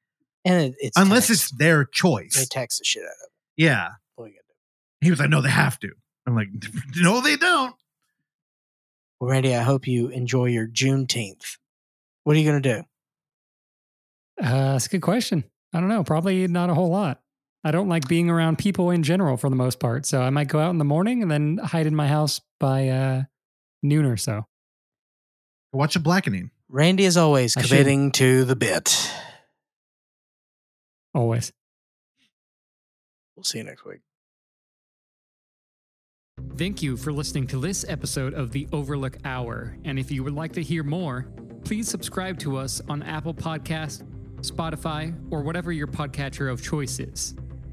and it, it's unless taxed. it's their choice. they tax the shit out of it. Yeah. What are you gonna do? He was like, no, they have to. I'm like, no, they don't. Well, Randy, I hope you enjoy your Juneteenth. What are you going to do? Uh, that's a good question. I don't know. Probably not a whole lot. I don't like being around people in general for the most part. So I might go out in the morning and then hide in my house by uh, noon or so. Watch a blackening. Randy, is always, I should. committing to the bit. Always. We'll see you next week. Thank you for listening to this episode of the Overlook Hour. And if you would like to hear more, please subscribe to us on Apple Podcast, Spotify, or whatever your podcatcher of choice is.